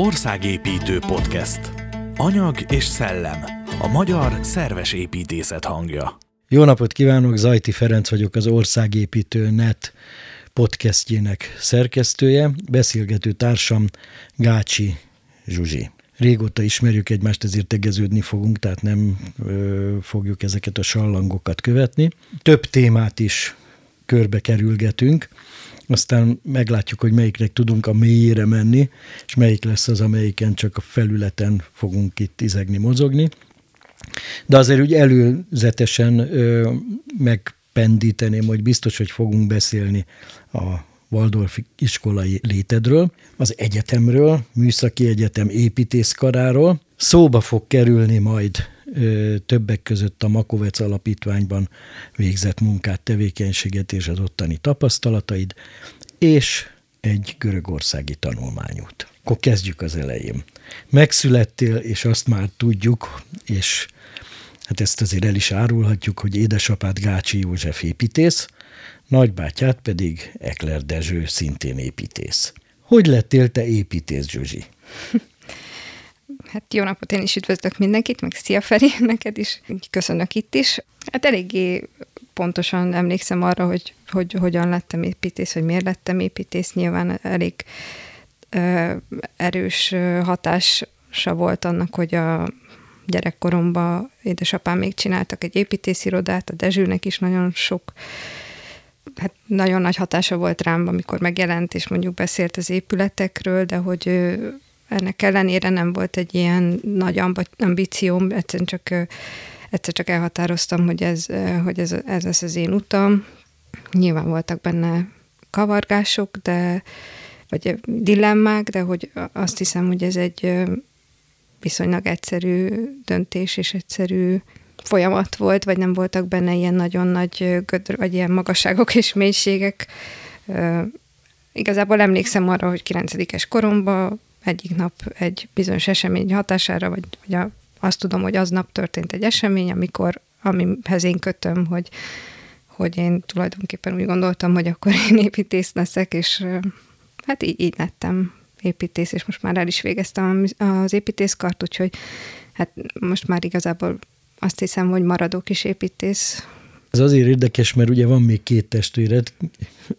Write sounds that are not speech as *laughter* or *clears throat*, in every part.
Országépítő podcast. Anyag és szellem. A magyar szerves építészet hangja. Jó napot kívánok, Zajti Ferenc vagyok, az Országépítő Net podcastjének szerkesztője, beszélgető társam Gácsi Zsuzsi. Régóta ismerjük egymást, ezért tegeződni fogunk, tehát nem ö, fogjuk ezeket a sallangokat követni. Több témát is körbe kerülgetünk, aztán meglátjuk, hogy melyiknek tudunk a mélyére menni, és melyik lesz az, amelyiken csak a felületen fogunk itt izegni, mozogni. De azért úgy előzetesen ö, megpendíteném, hogy biztos, hogy fogunk beszélni a Waldorf iskolai létedről, az egyetemről, Műszaki Egyetem építészkaráról. Szóba fog kerülni majd többek között a Makovec Alapítványban végzett munkát, tevékenységet és az ottani tapasztalataid, és egy görögországi tanulmányút. Akkor kezdjük az elején. Megszülettél, és azt már tudjuk, és hát ezt azért el is árulhatjuk, hogy édesapád Gácsi József építész, nagybátyát pedig Ekler Dezső szintén építész. Hogy lettél te építész, Zsuzsi? *laughs* Hát jó napot, én is üdvözlök mindenkit, meg szia Feri, *laughs* neked is, köszönök itt is. Hát eléggé pontosan emlékszem arra, hogy, hogy hogyan lettem építész, hogy miért lettem építész. Nyilván elég ö, erős hatása volt annak, hogy a gyerekkoromban édesapám még csináltak egy építészirodát, a Dezsőnek is nagyon sok hát nagyon nagy hatása volt rám, amikor megjelent, és mondjuk beszélt az épületekről, de hogy ennek ellenére nem volt egy ilyen nagy ambícióm, egyszerűen csak, egyszer csak elhatároztam, hogy ez, hogy ez, ez lesz az én utam. Nyilván voltak benne kavargások, de vagy dilemmák, de hogy azt hiszem, hogy ez egy viszonylag egyszerű döntés és egyszerű folyamat volt, vagy nem voltak benne ilyen nagyon nagy gödr, vagy ilyen magasságok és mélységek. Igazából emlékszem arra, hogy 9 koromban egyik nap egy bizonyos esemény hatására, vagy, vagy a, azt tudom, hogy aznap történt egy esemény, amikor, amihez én kötöm, hogy, hogy én tulajdonképpen úgy gondoltam, hogy akkor én építész leszek, és hát így, így lettem építész, és most már el is végeztem az építészkart, úgyhogy hát most már igazából azt hiszem, hogy maradok is építész. Ez azért érdekes, mert ugye van még két testvéred,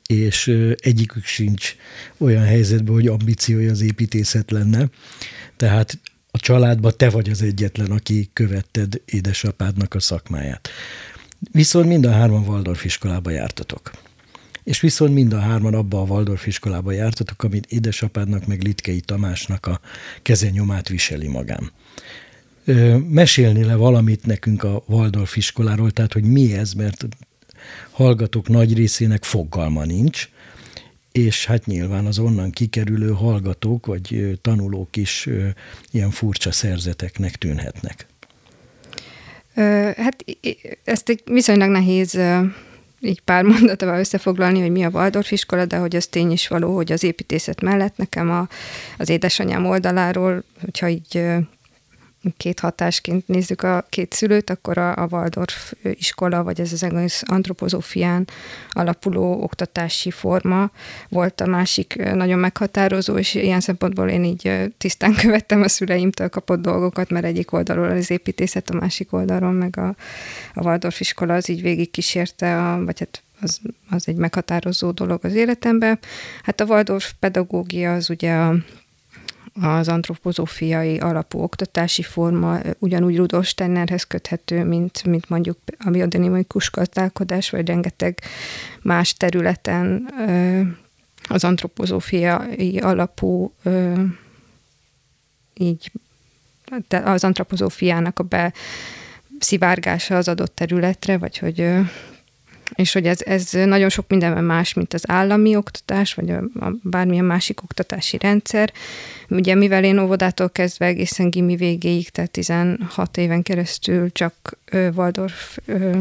és egyikük sincs olyan helyzetben, hogy ambíciója az építészet lenne. Tehát a családban te vagy az egyetlen, aki követted édesapádnak a szakmáját. Viszont mind a hárman Waldorf iskolába jártatok. És viszont mind a hárman abba a Waldorf iskolába jártatok, amit édesapádnak meg Litkei Tamásnak a kezenyomát viseli magán mesélni le valamit nekünk a Waldorf iskoláról, tehát hogy mi ez, mert hallgatók nagy részének fogalma nincs, és hát nyilván az onnan kikerülő hallgatók vagy tanulók is ilyen furcsa szerzeteknek tűnhetnek. Hát ezt egy viszonylag nehéz így pár *laughs* mondatával összefoglalni, hogy mi a Waldorf iskola, de hogy az tény is való, hogy az építészet mellett nekem a, az édesanyám oldaláról, hogyha így két hatásként nézzük a két szülőt, akkor a, a Waldorf iskola, vagy ez az egész antropozófián alapuló oktatási forma volt a másik nagyon meghatározó, és ilyen szempontból én így tisztán *laughs* követtem a szüleimtől kapott dolgokat, mert egyik oldalról az építészet, a másik oldalról meg a, a Waldorf iskola az így végig kísérte, a, vagy hát az, az egy meghatározó dolog az életemben. Hát a Waldorf pedagógia az ugye a az antropozófiai alapú oktatási forma ugyanúgy Rudolf Steinerhez köthető, mint, mint mondjuk a biodinamikus gazdálkodás, vagy rengeteg más területen az antropozófiai alapú így az antropozófiának a be szivárgása az adott területre, vagy hogy és hogy ez, ez nagyon sok mindenben más, mint az állami oktatás, vagy a, a bármilyen másik oktatási rendszer. Ugye mivel én óvodától kezdve egészen gimi végéig, tehát 16 éven keresztül csak ö, Waldorf ö,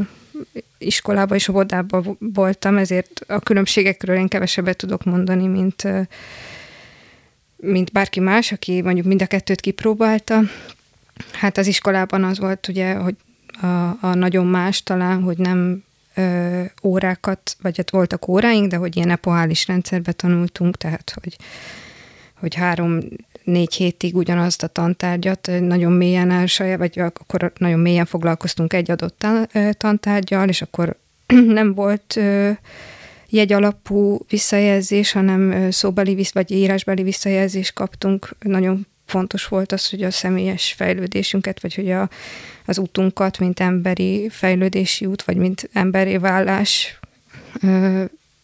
iskolába és óvodába voltam, ezért a különbségekről én kevesebbet tudok mondani, mint, ö, mint bárki más, aki mondjuk mind a kettőt kipróbálta. Hát az iskolában az volt ugye, hogy a, a nagyon más talán, hogy nem ö, órákat, vagy hát voltak óráink, de hogy ilyen epoális rendszerbe tanultunk, tehát hogy, hogy három négy hétig ugyanazt a tantárgyat, nagyon mélyen elsaját, vagy akkor nagyon mélyen foglalkoztunk egy adott tantárgyal, és akkor *clears throat* nem volt jegyalapú visszajelzés, hanem szóbeli vagy írásbeli visszajelzést kaptunk. Nagyon fontos volt az, hogy a személyes fejlődésünket, vagy hogy a, az útunkat, mint emberi fejlődési út, vagy mint emberi vállás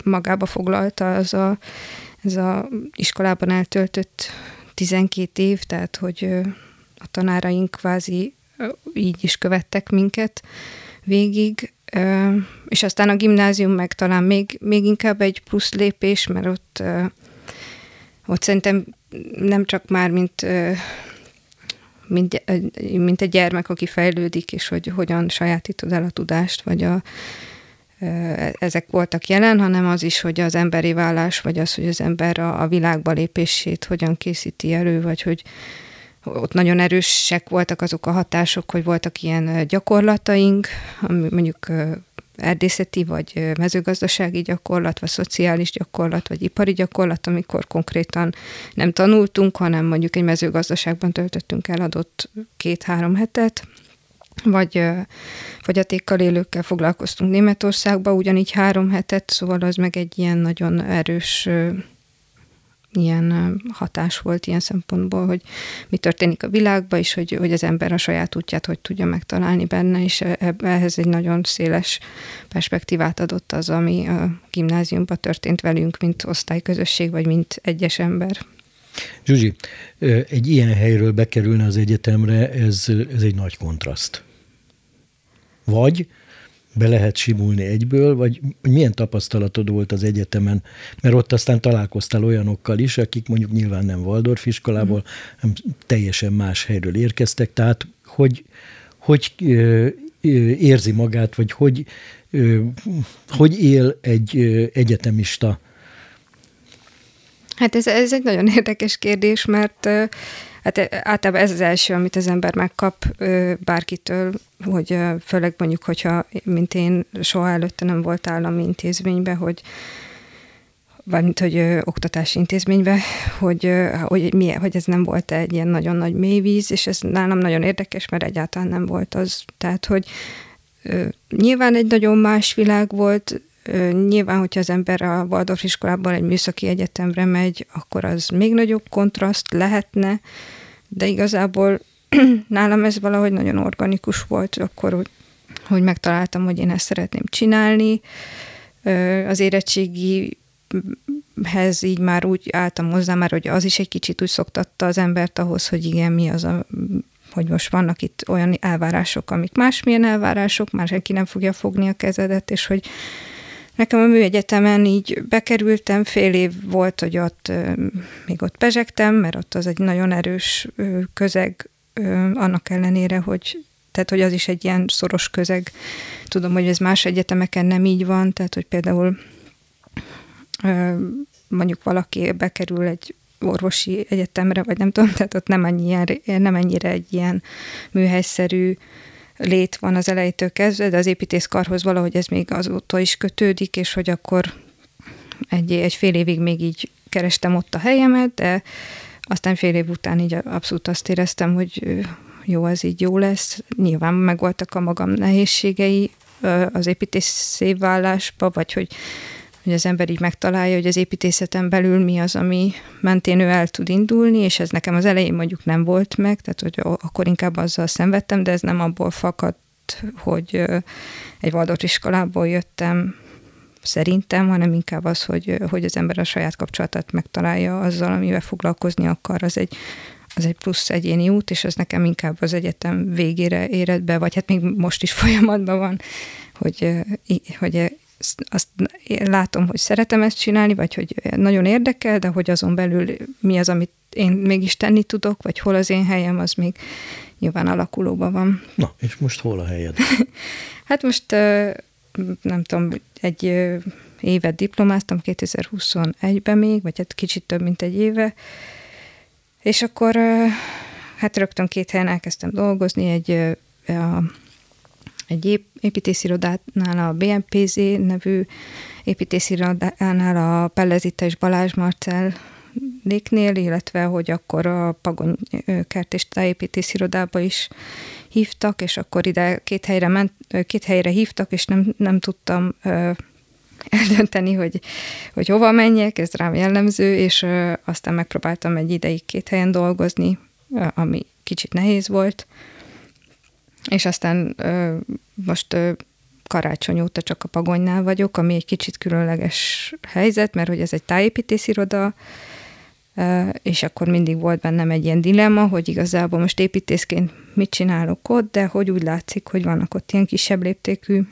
magába foglalta az a, ez a iskolában eltöltött 12 év, tehát hogy a tanáraink kvázi így is követtek minket végig, és aztán a gimnázium meg talán még, még inkább egy plusz lépés, mert ott, ott szerintem nem csak már, mint, mint, mint egy gyermek, aki fejlődik, és hogy hogyan sajátítod el a tudást, vagy a, ezek voltak jelen, hanem az is, hogy az emberi vállás, vagy az, hogy az ember a, a világba lépését hogyan készíti elő, vagy hogy ott nagyon erősek voltak azok a hatások, hogy voltak ilyen gyakorlataink, mondjuk erdészeti, vagy mezőgazdasági gyakorlat, vagy szociális gyakorlat, vagy ipari gyakorlat, amikor konkrétan nem tanultunk, hanem mondjuk egy mezőgazdaságban töltöttünk el adott két-három hetet, vagy fogyatékkal élőkkel foglalkoztunk Németországba, ugyanígy három hetet, szóval az meg egy ilyen nagyon erős ilyen hatás volt ilyen szempontból, hogy mi történik a világban, és hogy, hogy az ember a saját útját hogy tudja megtalálni benne, és ehhez egy nagyon széles perspektívát adott az, ami a gimnáziumban történt velünk, mint osztályközösség, vagy mint egyes ember. Zsuzsi, egy ilyen helyről bekerülne az egyetemre, ez, ez egy nagy kontraszt. Vagy be lehet simulni egyből, vagy milyen tapasztalatod volt az egyetemen, mert ott aztán találkoztál olyanokkal is, akik mondjuk nyilván nem Waldorf iskolából, mm. hanem teljesen más helyről érkeztek, tehát hogy, hogy érzi magát, vagy hogy, hogy él egy egyetemista? Hát ez, ez egy nagyon *laughs* érdekes kérdés, mert Hát általában ez az első, amit az ember megkap bárkitől, hogy főleg mondjuk, hogyha, mint én, soha előtte nem volt állami intézménybe, hogy vagy hogy ö, oktatási intézménybe, hogy, ö, hogy, milyen, hogy ez nem volt egy ilyen nagyon nagy mélyvíz, és ez nálam nagyon érdekes, mert egyáltalán nem volt az. Tehát, hogy ö, nyilván egy nagyon más világ volt, nyilván, hogyha az ember a Waldorf iskolában egy műszaki egyetemre megy, akkor az még nagyobb kontraszt lehetne, de igazából *clears throat* nálam ez valahogy nagyon organikus volt, akkor, hogy, hogy megtaláltam, hogy én ezt szeretném csinálni. Az érettségi így már úgy álltam hozzá, már hogy az is egy kicsit úgy szoktatta az embert ahhoz, hogy igen, mi az a hogy most vannak itt olyan elvárások, amik másmilyen elvárások, már senki nem fogja fogni a kezedet, és hogy Nekem a műegyetemen így bekerültem, fél év volt, hogy ott még ott pezsegtem, mert ott az egy nagyon erős közeg, annak ellenére, hogy tehát, hogy az is egy ilyen szoros közeg. Tudom, hogy ez más egyetemeken nem így van, tehát, hogy például mondjuk valaki bekerül egy orvosi egyetemre, vagy nem tudom, tehát ott nem, ennyire, nem ennyire egy ilyen műhelyszerű lét van az elejétől kezdve, de az építészkarhoz valahogy ez még azóta is kötődik, és hogy akkor egy, egy fél évig még így kerestem ott a helyemet, de aztán fél év után így abszolút azt éreztem, hogy jó, ez így jó lesz. Nyilván megvoltak a magam nehézségei az építész szévvállásba, vagy hogy hogy az ember így megtalálja, hogy az építészeten belül mi az, ami mentén ő el tud indulni, és ez nekem az elején mondjuk nem volt meg, tehát hogy akkor inkább azzal szenvedtem, de ez nem abból fakadt, hogy egy Waldorf iskolából jöttem szerintem, hanem inkább az, hogy, hogy az ember a saját kapcsolatát megtalálja azzal, amivel foglalkozni akar, az egy, az egy plusz egyéni út, és ez nekem inkább az egyetem végére éred be, vagy hát még most is *laughs* folyamatban van, hogy, hogy azt látom, hogy szeretem ezt csinálni, vagy hogy nagyon érdekel, de hogy azon belül mi az, amit én mégis tenni tudok, vagy hol az én helyem, az még nyilván alakulóban van. Na, és most hol a helyed? *laughs* hát most nem tudom, egy évet diplomáztam, 2021-ben még, vagy hát kicsit több, mint egy éve, és akkor hát rögtön két helyen elkezdtem dolgozni, egy a egy építészirodánál a BNPZ nevű építészirodánál a Pellezita és Balázs Marcel Léknél, illetve hogy akkor a Pagony kert és tájépítész irodába is hívtak, és akkor ide két helyre, ment, két helyre hívtak, és nem, nem tudtam eldönteni, hogy, hogy hova menjek, ez rám jellemző, és aztán megpróbáltam egy ideig két helyen dolgozni, ami kicsit nehéz volt, és aztán most karácsony óta csak a Pagonynál vagyok, ami egy kicsit különleges helyzet, mert hogy ez egy tájépítésziroda, és akkor mindig volt bennem egy ilyen dilemma, hogy igazából most építészként mit csinálok ott, de hogy úgy látszik, hogy vannak ott ilyen kisebb léptékű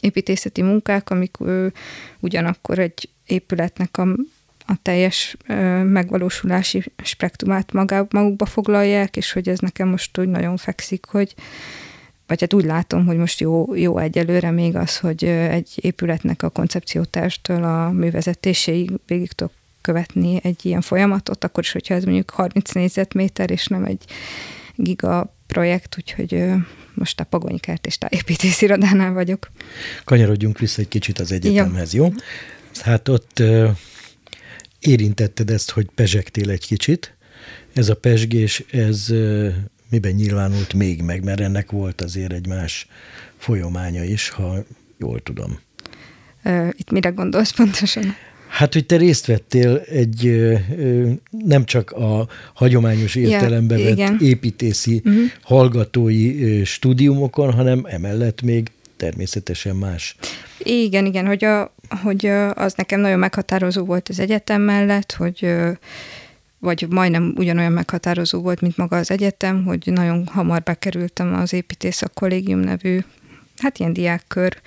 építészeti munkák, amik ő, ugyanakkor egy épületnek a, a teljes megvalósulási spektrumát magukba foglalják, és hogy ez nekem most úgy nagyon fekszik, hogy vagy hát úgy látom, hogy most jó, jó egyelőre még az, hogy egy épületnek a koncepciótárstől a művezetéséig végig tudok követni egy ilyen folyamatot, akkor is, hogyha ez mondjuk 30 négyzetméter, és nem egy giga projekt, úgyhogy most a Pagonykárt és tájépítész irodánál vagyok. Kanyarodjunk vissza egy kicsit az egyetemhez, jó? jó? Hát ott érintetted ezt, hogy pezsegtél egy kicsit. Ez a pesgés, ez miben nyilvánult még meg, mert ennek volt azért egy más folyamánya is, ha jól tudom. Itt mire gondolsz pontosan? Hát, hogy te részt vettél egy nem csak a hagyományos értelembe ja, vett igen. építészi uh-huh. hallgatói stúdiumokon, hanem emellett még természetesen más. Igen, igen, hogy, a, hogy az nekem nagyon meghatározó volt az egyetem mellett, hogy vagy majdnem ugyanolyan meghatározó volt, mint maga az egyetem, hogy nagyon hamar bekerültem az építészek kollégium nevű, hát ilyen diákkör,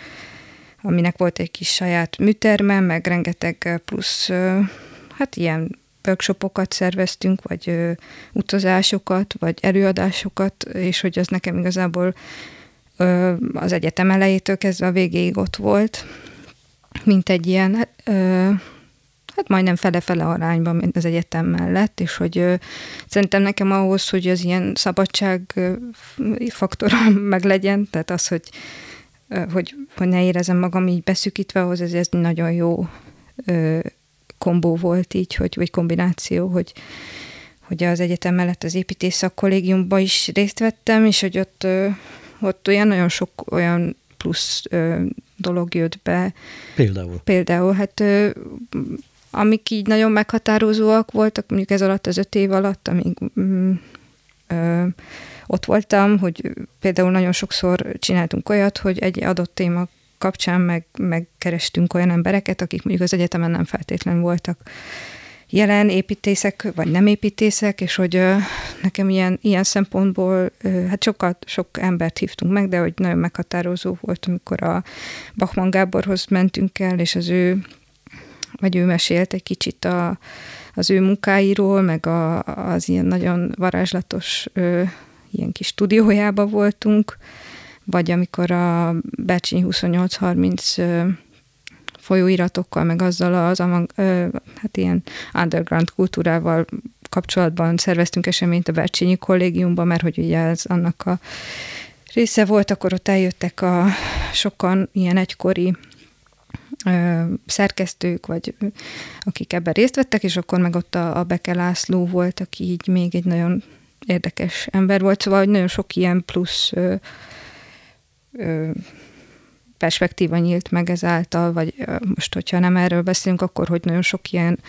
aminek volt egy kis saját műterme, meg rengeteg plusz, hát ilyen workshopokat szerveztünk, vagy utazásokat, vagy előadásokat, és hogy az nekem igazából az egyetem elejétől kezdve a végéig ott volt, mint egy ilyen, hát majdnem fele-fele arányban, mint az egyetem mellett, és hogy szerintem nekem ahhoz, hogy az ilyen szabadság faktora *laughs* meg legyen, tehát az, hogy hogy, hogy ne érezem magam így beszűkítve, ahhoz ez, ez nagyon jó ö, kombó volt így, hogy, vagy kombináció, hogy, hogy az egyetem mellett az építészak kollégiumban is részt vettem, és hogy ott, ott olyan nagyon sok olyan plusz dolog jött be. Például? Például, hát amik így nagyon meghatározóak voltak, mondjuk ez alatt, az öt év alatt, amíg mm, ö, ott voltam, hogy például nagyon sokszor csináltunk olyat, hogy egy adott téma kapcsán meg, megkerestünk olyan embereket, akik mondjuk az egyetemen nem feltétlenül voltak jelen építészek, vagy nem építészek, és hogy nekem ilyen, ilyen szempontból, hát sokat, sok embert hívtunk meg, de hogy nagyon meghatározó volt, amikor a Bachmann Gáborhoz mentünk el, és az ő, vagy ő mesélt egy kicsit a, az ő munkáiról, meg a, az ilyen nagyon varázslatos ilyen kis stúdiójában voltunk, vagy amikor a Becsiny 2830 folyóiratokkal, meg azzal az hát ilyen underground kultúrával kapcsolatban szerveztünk eseményt a Bercsényi kollégiumban, mert hogy ugye ez annak a része volt, akkor ott eljöttek a sokan ilyen egykori ö, szerkesztők, vagy akik ebben részt vettek, és akkor meg ott a, a Beke László volt, aki így még egy nagyon érdekes ember volt, szóval hogy nagyon sok ilyen plusz ö, ö, perspektíva nyílt meg ezáltal, vagy most, hogyha nem erről beszélünk, akkor hogy nagyon sok ilyen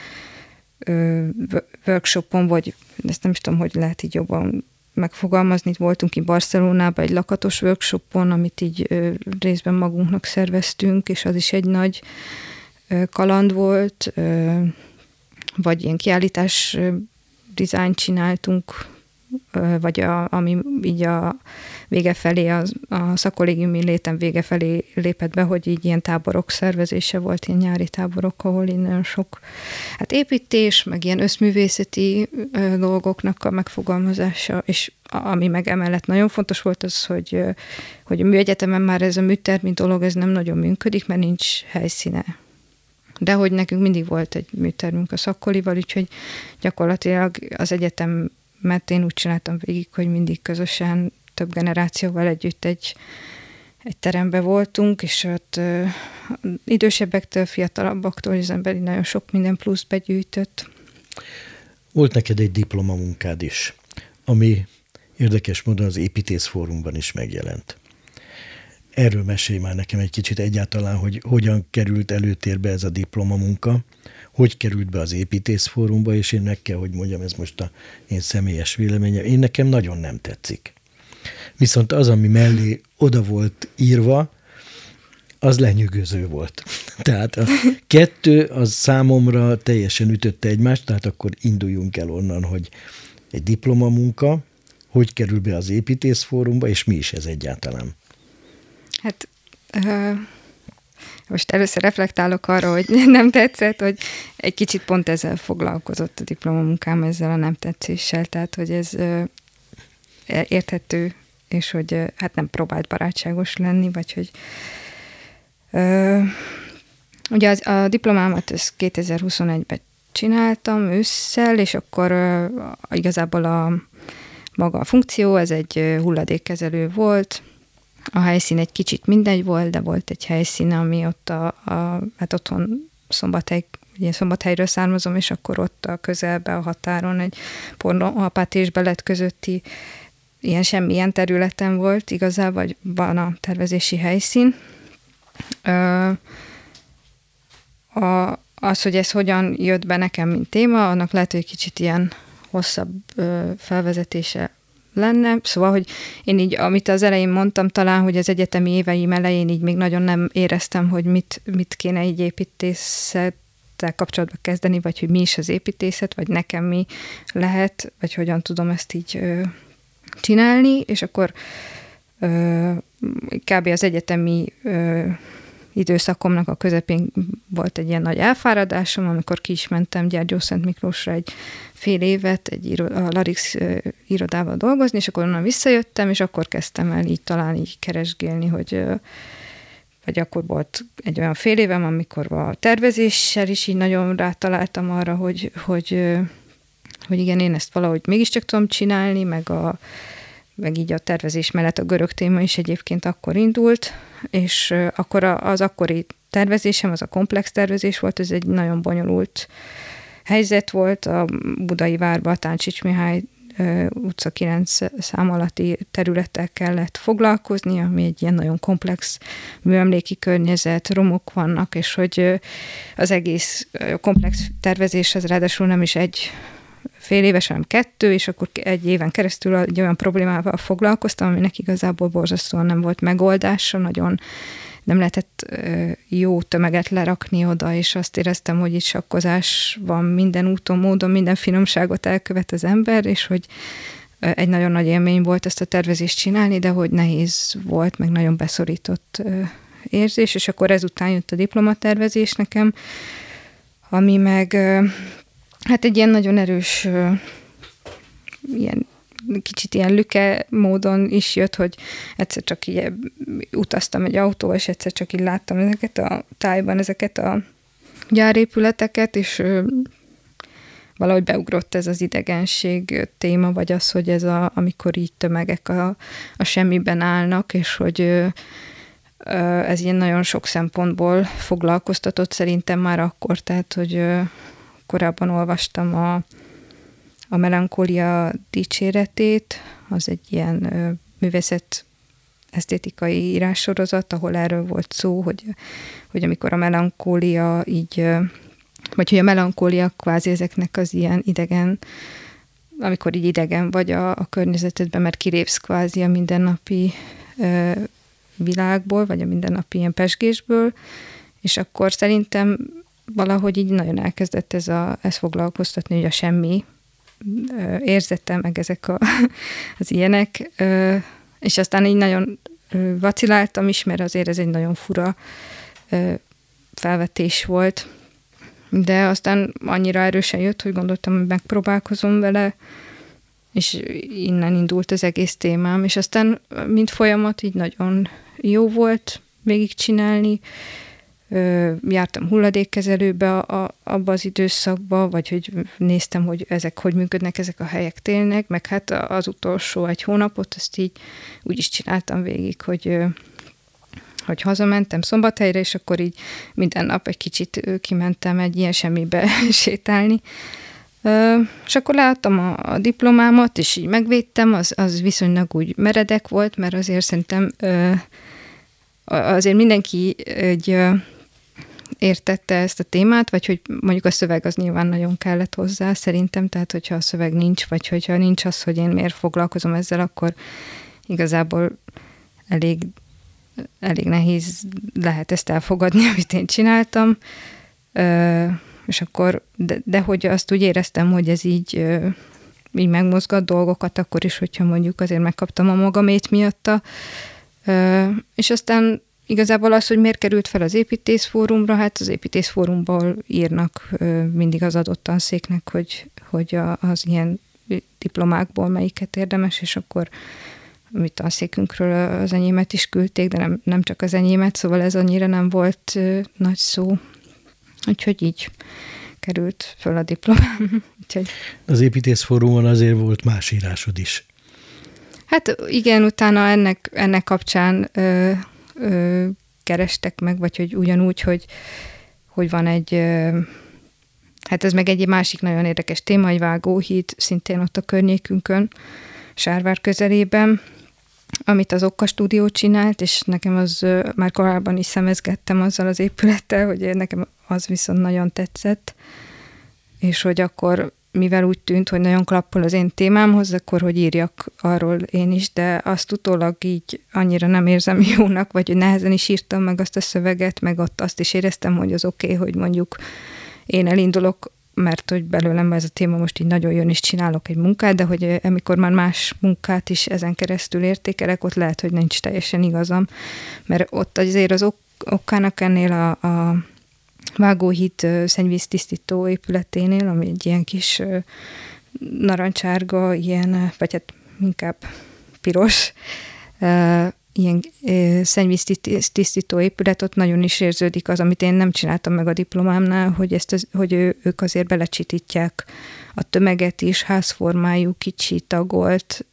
workshopon, vagy ezt nem is tudom, hogy lehet így jobban megfogalmazni. Voltunk itt Barcelonában egy lakatos workshopon, amit így részben magunknak szerveztünk, és az is egy nagy kaland volt, vagy ilyen kiállítás dizájn csináltunk vagy a, ami így a vége felé, a, a szakolégiumi létem vége felé lépett be, hogy így ilyen táborok szervezése volt, ilyen nyári táborok, ahol innen sok hát építés, meg ilyen összművészeti dolgoknak a megfogalmazása, és ami meg emellett nagyon fontos volt az, hogy, hogy a műegyetemen már ez a műtermi dolog, ez nem nagyon működik, mert nincs helyszíne. De hogy nekünk mindig volt egy műtermünk a szakkolival, úgyhogy gyakorlatilag az egyetem mert én úgy csináltam végig, hogy mindig közösen több generációval együtt egy, egy terembe voltunk, és ott ö, idősebbektől, fiatalabbaktól az ember nagyon sok minden plusz begyűjtött. Volt neked egy diplomamunkád is, ami érdekes módon az építészfórumban is megjelent. Erről mesélj már nekem egy kicsit egyáltalán, hogy hogyan került előtérbe ez a diplomamunka, hogy került be az építészfórumba, és én meg kell, hogy mondjam, ez most a én személyes véleményem, én nekem nagyon nem tetszik. Viszont az, ami mellé oda volt írva, az lenyűgöző volt. *laughs* Tehát a kettő az számomra teljesen ütötte egymást, tehát akkor induljunk el onnan, hogy egy diplomamunka, hogy kerül be az építészfórumba, és mi is ez egyáltalán? Hát uh, most először reflektálok arra, hogy *laughs* nem tetszett, hogy egy kicsit pont ezzel foglalkozott a diplomamunkám, ezzel a nem tetszéssel, tehát hogy ez érthető, és hogy uh, hát nem próbált barátságos lenni, vagy hogy uh, ugye az, a diplomámat ezt 2021-ben csináltam ősszel, és akkor uh, igazából a maga a funkció, ez egy hulladékkezelő volt, a helyszín egy kicsit mindegy volt, de volt egy helyszín, ami ott a, a hát otthon Szombathely, ugye Szombathelyről származom, és akkor ott a közelbe, a határon egy pornoapát és belet közötti ilyen semmilyen területen volt igazából, vagy van a tervezési helyszín. Ö, a, az, hogy ez hogyan jött be nekem, mint téma, annak lehet, hogy kicsit ilyen hosszabb ö, felvezetése lenne. Szóval, hogy én így, amit az elején mondtam, talán, hogy az egyetemi éveim elején így még nagyon nem éreztem, hogy mit, mit kéne így építészettel kapcsolatban kezdeni, vagy hogy mi is az építészet, vagy nekem mi lehet, vagy hogyan tudom ezt így ö, csinálni, és akkor ö, kb. az egyetemi ö, időszakomnak a közepén volt egy ilyen nagy elfáradásom, amikor ki is mentem Gyergyó Szent Miklósra egy fél évet egy a Larix irodával dolgozni, és akkor onnan visszajöttem, és akkor kezdtem el így talán így keresgélni, hogy vagy akkor volt egy olyan fél évem, amikor a tervezéssel is így nagyon rátaláltam arra, hogy, hogy, hogy igen, én ezt valahogy mégiscsak tudom csinálni, meg, a, meg így a tervezés mellett a görög téma is egyébként akkor indult, és akkor az akkori tervezésem, az a komplex tervezés volt, ez egy nagyon bonyolult helyzet volt. A Budai Várba, a Táncsics Mihály utca 9 szám alatti területtel kellett foglalkozni, ami egy ilyen nagyon komplex műemléki környezet, romok vannak, és hogy az egész komplex tervezés az ráadásul nem is egy fél éves, hanem kettő, és akkor egy éven keresztül egy olyan problémával foglalkoztam, aminek igazából borzasztóan nem volt megoldása, nagyon nem lehetett jó tömeget lerakni oda, és azt éreztem, hogy itt sakkozás van minden úton, módon, minden finomságot elkövet az ember, és hogy egy nagyon nagy élmény volt ezt a tervezést csinálni, de hogy nehéz volt, meg nagyon beszorított érzés, és akkor ezután jött a diplomatervezés nekem, ami meg hát egy ilyen nagyon erős ilyen kicsit ilyen lüke módon is jött, hogy egyszer csak így utaztam egy autó, és egyszer csak így láttam ezeket a tájban, ezeket a gyárépületeket, és valahogy beugrott ez az idegenség téma, vagy az, hogy ez a, amikor így tömegek a, a semmiben állnak, és hogy ez ilyen nagyon sok szempontból foglalkoztatott szerintem már akkor, tehát, hogy korábban olvastam a a melankólia dicséretét, az egy ilyen művészet esztétikai írássorozat, ahol erről volt szó, hogy, hogy amikor a melankólia így, vagy hogy a melankólia kvázi ezeknek az ilyen idegen, amikor így idegen vagy a, a környezetedben, mert kilépsz kvázi a mindennapi ö, világból, vagy a mindennapi ilyen pesgésből, és akkor szerintem valahogy így nagyon elkezdett ez, a, ez foglalkoztatni, hogy a semmi, érzettem, meg ezek a, *laughs* az ilyenek, és aztán így nagyon vaciláltam is, mert azért ez egy nagyon fura felvetés volt, de aztán annyira erősen jött, hogy gondoltam, hogy megpróbálkozom vele, és innen indult az egész témám, és aztán mint folyamat így nagyon jó volt végigcsinálni, jártam hulladékkezelőbe a, a, abba az időszakba, vagy hogy néztem, hogy ezek hogy működnek ezek a helyek tényleg, meg hát az utolsó egy hónapot azt így úgy is csináltam végig, hogy hogy hazamentem szombathelyre, és akkor így minden nap egy kicsit kimentem egy ilyen semmibe *laughs* sétálni. És akkor leadtam a, a diplomámat, és így megvédtem, az, az viszonylag úgy meredek volt, mert azért szerintem azért mindenki egy értette ezt a témát, vagy hogy mondjuk a szöveg az nyilván nagyon kellett hozzá szerintem, tehát hogyha a szöveg nincs, vagy hogyha nincs az, hogy én miért foglalkozom ezzel, akkor igazából elég, elég nehéz lehet ezt elfogadni, *laughs* amit én csináltam. Ö, és akkor, de, de hogy azt úgy éreztem, hogy ez így, ö, így megmozgat dolgokat, akkor is, hogyha mondjuk azért megkaptam a magamét miatta. Ö, és aztán Igazából az, hogy miért került fel az építészfórumra, hát az építészfórumból írnak mindig az adott tanszéknek, hogy, hogy az ilyen diplomákból melyiket érdemes, és akkor mi tanszékünkről az enyémet is küldték, de nem, nem csak az enyémet, szóval ez annyira nem volt nagy szó. Úgyhogy így került föl a diplomám. *laughs* Úgyhogy... Az építészfórumon azért volt más írásod is. Hát igen, utána ennek, ennek kapcsán ö, ö, kerestek meg, vagy hogy ugyanúgy, hogy, hogy van egy, ö, hát ez meg egy másik nagyon érdekes téma, egy vágóhíd, szintén ott a környékünkön, Sárvár közelében, amit az Okka stúdió csinált, és nekem az ö, már korábban is szemezgettem azzal az épülettel, hogy nekem az viszont nagyon tetszett, és hogy akkor mivel úgy tűnt, hogy nagyon klappol az én témámhoz, akkor hogy írjak arról én is, de azt utólag így annyira nem érzem *laughs* jónak, vagy hogy nehezen is írtam meg azt a szöveget, meg ott azt is éreztem, hogy az oké, okay, hogy mondjuk én elindulok, mert hogy belőlem ez a téma most így nagyon jön, és csinálok egy munkát, de hogy amikor már más munkát is ezen keresztül értékelek, ott lehet, hogy nincs teljesen igazam, mert ott azért az ok- okának ennél a, a Vágóhíd szennyvíztisztító épületénél, ami egy ilyen kis narancsárga, ilyen, vagy hát inkább piros, ilyen szennyvíztisztító épület, ott nagyon is érződik az, amit én nem csináltam meg a diplomámnál, hogy, ezt az, hogy ő, ők azért belecsitítják a tömeget is, házformájú, kicsi, tagolt,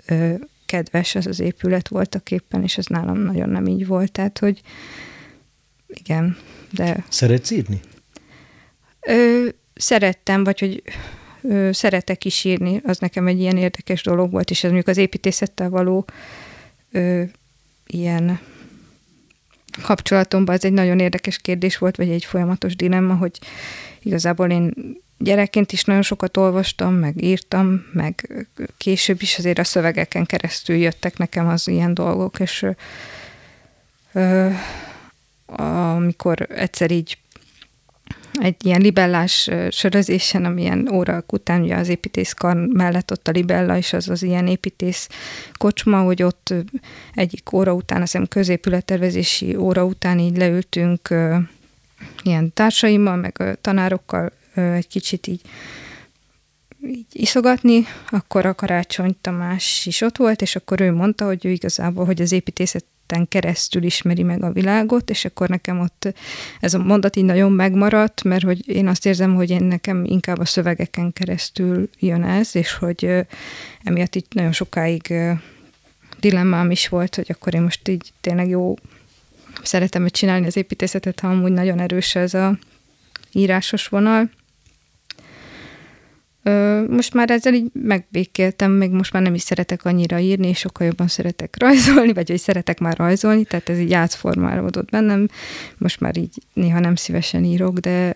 kedves az az épület voltak éppen, és ez nálam nagyon nem így volt, tehát hogy igen, de... Szeretsz írni? Ö, szerettem, vagy hogy ö, szeretek is írni, az nekem egy ilyen érdekes dolog volt, és ez mondjuk az építészettel való ö, ilyen kapcsolatomban ez egy nagyon érdekes kérdés volt, vagy egy folyamatos dilemma, hogy igazából én gyerekként is nagyon sokat olvastam, meg írtam, meg később is azért a szövegeken keresztül jöttek nekem az ilyen dolgok, és ö, amikor egyszer így egy ilyen libellás sörözésen, amilyen óra után ugye az építészkar mellett ott a libella, és az az ilyen építész kocsma, hogy ott egyik óra után, azt hiszem középülettervezési óra után így leültünk ilyen társaimmal, meg tanárokkal egy kicsit így így iszogatni, akkor a Karácsony Tamás is ott volt, és akkor ő mondta, hogy ő igazából, hogy az építészet területen keresztül ismeri meg a világot, és akkor nekem ott ez a mondat így nagyon megmaradt, mert hogy én azt érzem, hogy én nekem inkább a szövegeken keresztül jön ez, és hogy emiatt itt nagyon sokáig dilemmám is volt, hogy akkor én most így tényleg jó szeretem csinálni az építészetet, ha amúgy nagyon erős ez a írásos vonal. Most már ezzel így megbékéltem, még most már nem is szeretek annyira írni, és sokkal jobban szeretek rajzolni, vagy hogy szeretek már rajzolni, tehát ez így átformálódott bennem. Most már így néha nem szívesen írok, de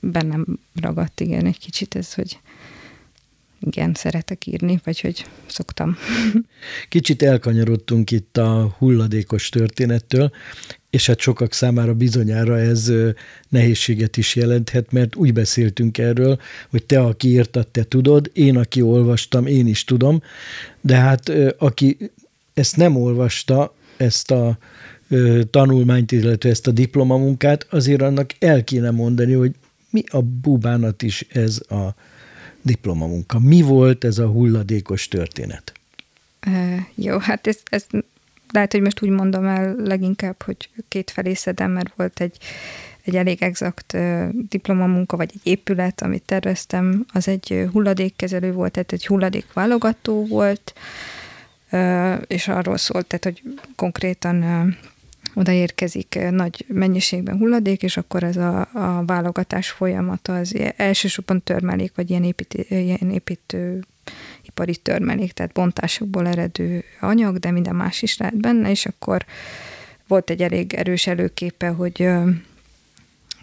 bennem ragadt igen egy kicsit ez, hogy igen, szeretek írni, vagy hogy szoktam. Kicsit elkanyarodtunk itt a hulladékos történettől, és hát sokak számára bizonyára ez nehézséget is jelenthet, mert úgy beszéltünk erről, hogy te, aki írtad, te tudod, én, aki olvastam, én is tudom, de hát aki ezt nem olvasta, ezt a tanulmányt, illetve ezt a diplomamunkát, azért annak el kéne mondani, hogy mi a bubánat is ez a diplomamunka. Mi volt ez a hulladékos történet? E, jó, hát ez, ez lehet, hogy most úgy mondom el leginkább, hogy két felé szedem, mert volt egy, egy elég exakt diplomamunka, vagy egy épület, amit terveztem, az egy hulladékkezelő volt, tehát egy hulladékválogató volt, és arról szólt, tehát, hogy konkrétan odaérkezik nagy mennyiségben hulladék, és akkor ez a, a válogatás folyamata az elsősorban törmelék, vagy ilyen, építő, ilyen építő ipari törmelék, tehát bontásokból eredő anyag, de minden más is lehet benne, és akkor volt egy elég erős előképe, hogy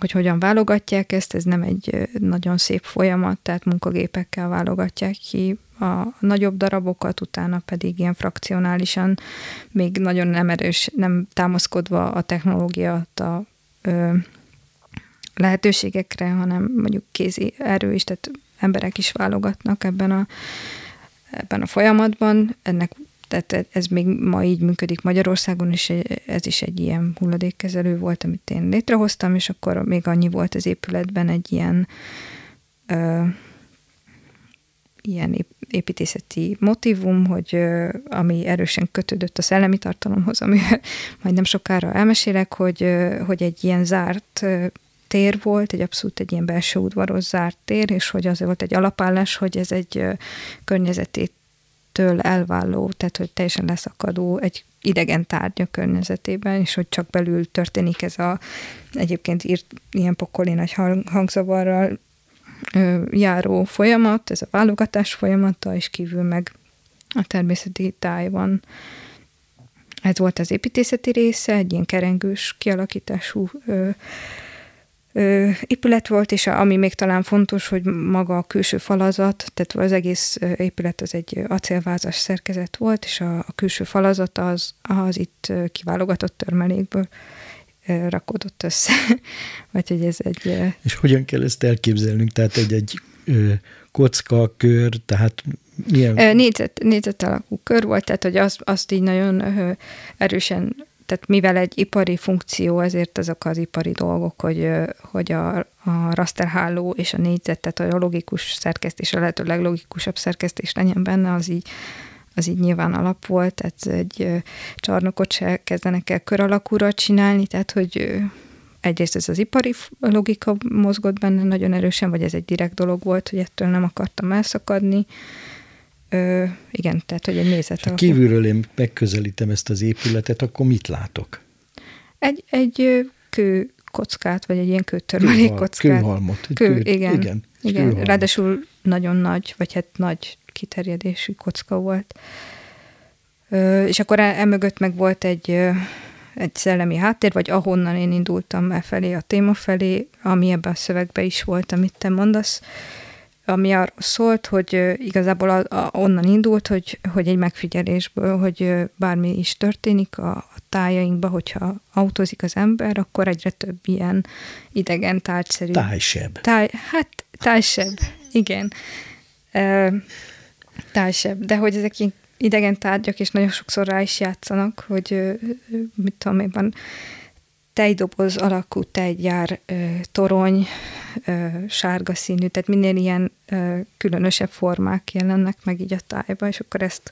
hogy hogyan válogatják ezt, ez nem egy nagyon szép folyamat, tehát munkagépekkel válogatják ki a nagyobb darabokat, utána pedig ilyen frakcionálisan, még nagyon nem erős, nem támaszkodva a technológia a lehetőségekre, hanem mondjuk kézi erő is, tehát emberek is válogatnak ebben a, ebben a folyamatban. Ennek tehát ez még ma így működik Magyarországon, és ez is egy ilyen hulladékkezelő volt, amit én létrehoztam, és akkor még annyi volt az épületben egy ilyen ö, ilyen építészeti motivum, hogy ami erősen kötődött a szellemi tartalomhoz, ami *laughs* majd nem sokára elmesélek, hogy, hogy egy ilyen zárt tér volt, egy abszolút egy ilyen belső udvaros zárt tér, és hogy az volt egy alapállás, hogy ez egy környezetét től elválló, tehát hogy teljesen leszakadó egy idegen tárgya környezetében, és hogy csak belül történik ez a egyébként írt ilyen pokoli nagy hangzavarral járó folyamat, ez a válogatás folyamata, és kívül meg a természeti táj van. Ez volt az építészeti része, egy ilyen kerengős kialakítású ö, ö, épület volt, és ami még talán fontos, hogy maga a külső falazat, tehát az egész épület az egy acélvázas szerkezet volt, és a, a külső falazat az, az itt kiválogatott törmelékből rakódott össze. *laughs* Vagy hogy ez egy... És hogyan kell ezt elképzelnünk? Tehát egy, egy kocka, kör, tehát milyen... Négyzet, négyzet alakú kör volt, tehát hogy azt, azt így nagyon erősen, tehát mivel egy ipari funkció, ezért azok az ipari dolgok, hogy, hogy a, a rasterháló és a négyzet, tehát a logikus szerkesztés, a lehető leglogikusabb szerkesztés legyen benne, az így az így nyilván alap volt, tehát egy csarnokot se kezdenek el kör alakúra csinálni, tehát hogy egyrészt ez az ipari logika mozgott benne nagyon erősen, vagy ez egy direkt dolog volt, hogy ettől nem akartam elszakadni. Ö, igen, tehát, hogy egy nézet. Ha kívülről én megközelítem ezt az épületet, akkor mit látok? Egy, egy kő kockát, vagy egy ilyen kőtörmelék kockát. Kőhalmot. Kő, kő, igen. igen, igen. Kőhalmot. Ráadásul nagyon nagy, vagy hát nagy kiterjedésű kocka volt. Ö, és akkor emögött meg volt egy, egy szellemi háttér, vagy ahonnan én indultam el felé, a téma felé, ami ebben a szövegben is volt, amit te mondasz, ami arról szólt, hogy igazából a, a, onnan indult, hogy, hogy egy megfigyelésből, hogy bármi is történik a, a tájainkban, hogyha autózik az ember, akkor egyre több ilyen idegen tárgyszerű. Tájsebb. Táj, hát tájsebb, igen társebb, de hogy ezek idegen tárgyak, és nagyon sokszor rá is játszanak, hogy mit tudom én, van tejdoboz alakú tejgyár, torony, sárga színű, tehát minél ilyen különösebb formák jelennek meg így a tájba, és akkor ezt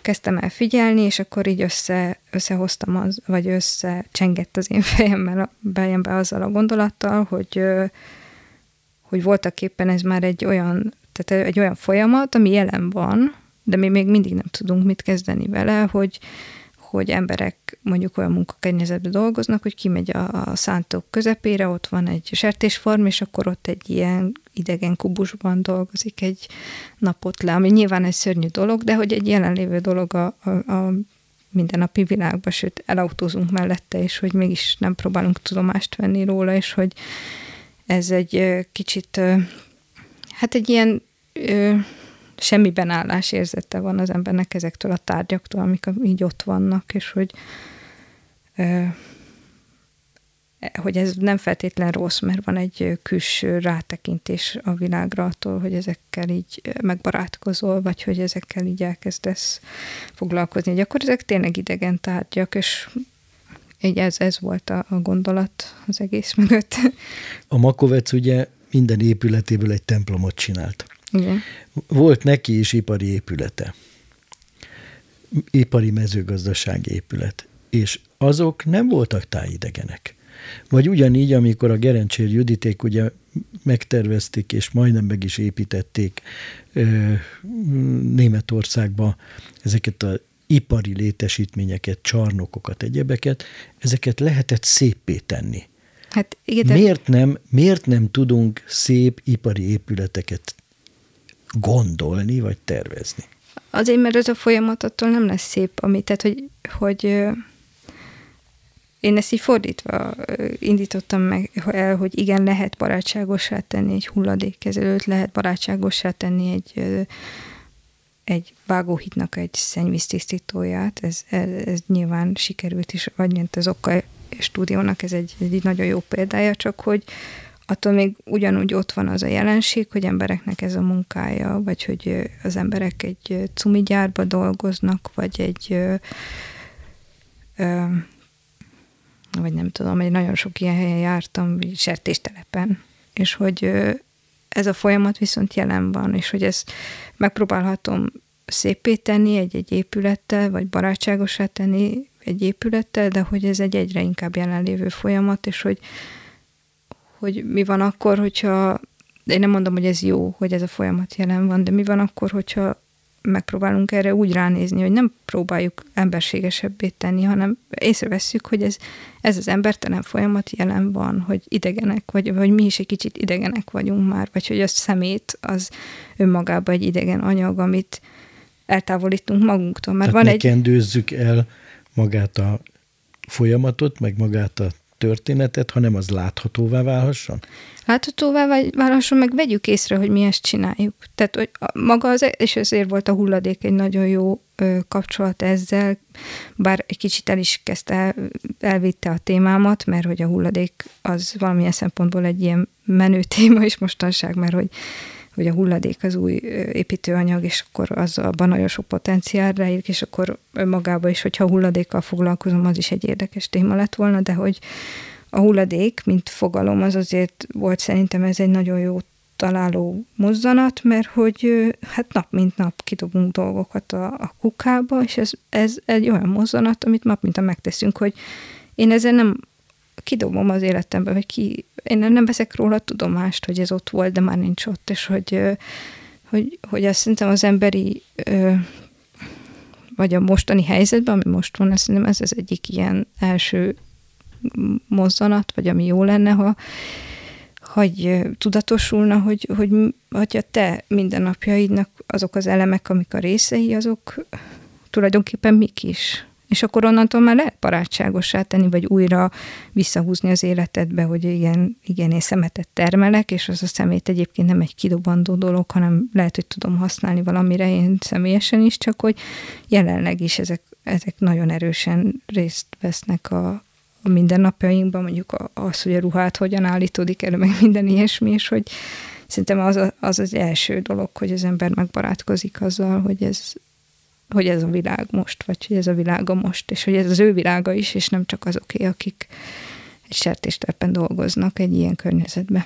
kezdtem el figyelni, és akkor így össze, összehoztam, az, vagy összecsengett az én fejemmel, fejembe azzal a gondolattal, hogy, hogy voltak éppen ez már egy olyan tehát egy olyan folyamat, ami jelen van, de mi még mindig nem tudunk mit kezdeni vele, hogy, hogy emberek mondjuk olyan munkakennyezetben dolgoznak, hogy kimegy a, a szántók közepére, ott van egy sertésform, és akkor ott egy ilyen idegen kubusban dolgozik egy napot le, ami nyilván egy szörnyű dolog, de hogy egy jelenlévő dolog a, a, a mindennapi világban, sőt elautózunk mellette, és hogy mégis nem próbálunk tudomást venni róla, és hogy ez egy kicsit hát egy ilyen semmiben állás érzete van az embernek ezektől a tárgyaktól, amik így ott vannak, és hogy ö, hogy ez nem feltétlen rossz, mert van egy külső rátekintés a világra attól, hogy ezekkel így megbarátkozol, vagy hogy ezekkel így elkezdesz foglalkozni. Hogy akkor ezek tényleg idegen tárgyak, és így ez, ez volt a, a gondolat az egész mögött. A Makovec ugye minden épületéből egy templomot csinált. Igen. Volt neki is ipari épülete. Ipari mezőgazdasági épület. És azok nem voltak tájidegenek. Vagy ugyanígy, amikor a Gerencsér Juditék ugye megtervezték, és majdnem meg is építették Németországba ezeket a ipari létesítményeket, csarnokokat, egyebeket, ezeket lehetett szépé tenni. Hát igen, de... Miért nem, miért nem tudunk szép ipari épületeket gondolni, vagy tervezni? Azért, mert ez a folyamat attól nem lesz szép, ami, tehát, hogy, hogy én ezt így fordítva indítottam meg el, hogy igen, lehet barátságosá tenni egy hulladékkezelőt, lehet barátságosá tenni egy, egy vágóhitnak egy szennyvíztisztítóját, ez, ez, ez nyilván sikerült is, vagy mint az Okkal stúdiónak ez egy, egy nagyon jó példája, csak hogy attól még ugyanúgy ott van az a jelenség, hogy embereknek ez a munkája, vagy hogy az emberek egy cumigyárba dolgoznak, vagy egy vagy nem tudom, egy nagyon sok ilyen helyen jártam, sertéstelepen, és hogy ez a folyamat viszont jelen van, és hogy ezt megpróbálhatom szépé tenni egy-egy épülettel, vagy barátságosá tenni egy épülettel, de hogy ez egy egyre inkább jelenlévő folyamat, és hogy, hogy mi van akkor, hogyha, én nem mondom, hogy ez jó, hogy ez a folyamat jelen van, de mi van akkor, hogyha megpróbálunk erre úgy ránézni, hogy nem próbáljuk emberségesebbé tenni, hanem észrevesszük, hogy ez, ez az embertelen folyamat jelen van, hogy idegenek, vagy, vagy mi is egy kicsit idegenek vagyunk már, vagy hogy a szemét az önmagában egy idegen anyag, amit eltávolítunk magunktól. Mert Tehát van ne egy... kendőzzük el magát a folyamatot, meg magát a történetet, hanem az láthatóvá válhasson? Láthatóvá válhasson, meg vegyük észre, hogy mi ezt csináljuk. Tehát, hogy maga az, és ezért volt a hulladék egy nagyon jó kapcsolat ezzel, bár egy kicsit el is kezdte, elvitte a témámat, mert hogy a hulladék az valamilyen szempontból egy ilyen menő téma is mostanság, mert hogy hogy a hulladék az új építőanyag, és akkor az abban nagyon sok potenciál rejlik, és akkor magában is, hogyha hulladékkal foglalkozom, az is egy érdekes téma lett volna, de hogy a hulladék, mint fogalom, az azért volt szerintem ez egy nagyon jó találó mozzanat, mert hogy hát nap mint nap kidobunk dolgokat a, a kukába, és ez, ez egy olyan mozzanat, amit nap mint a megteszünk, hogy én ezzel nem kidobom az életembe, vagy ki, én nem veszek róla tudomást, hogy ez ott volt, de már nincs ott, és hogy, hogy, hogy azt szerintem az emberi vagy a mostani helyzetben, ami most van, szerintem ez az egyik ilyen első mozzanat, vagy ami jó lenne, ha hogy tudatosulna, hogy, hogy, hogy a te mindennapjaidnak azok az elemek, amik a részei, azok tulajdonképpen mik is és akkor onnantól már lehet barátságosá tenni, vagy újra visszahúzni az életedbe, hogy igen, igen, én szemetet termelek, és az a szemét egyébként nem egy kidobandó dolog, hanem lehet, hogy tudom használni valamire én személyesen is, csak hogy jelenleg is ezek, ezek nagyon erősen részt vesznek a, a mindennapjainkban, mondjuk az, hogy a ruhát hogyan állítódik elő, meg minden ilyesmi, és hogy szerintem az, a, az az első dolog, hogy az ember megbarátkozik azzal, hogy ez, hogy ez a világ most, vagy hogy ez a világa most, és hogy ez az ő világa is, és nem csak azoké, akik egy sertésterepen dolgoznak egy ilyen környezetben.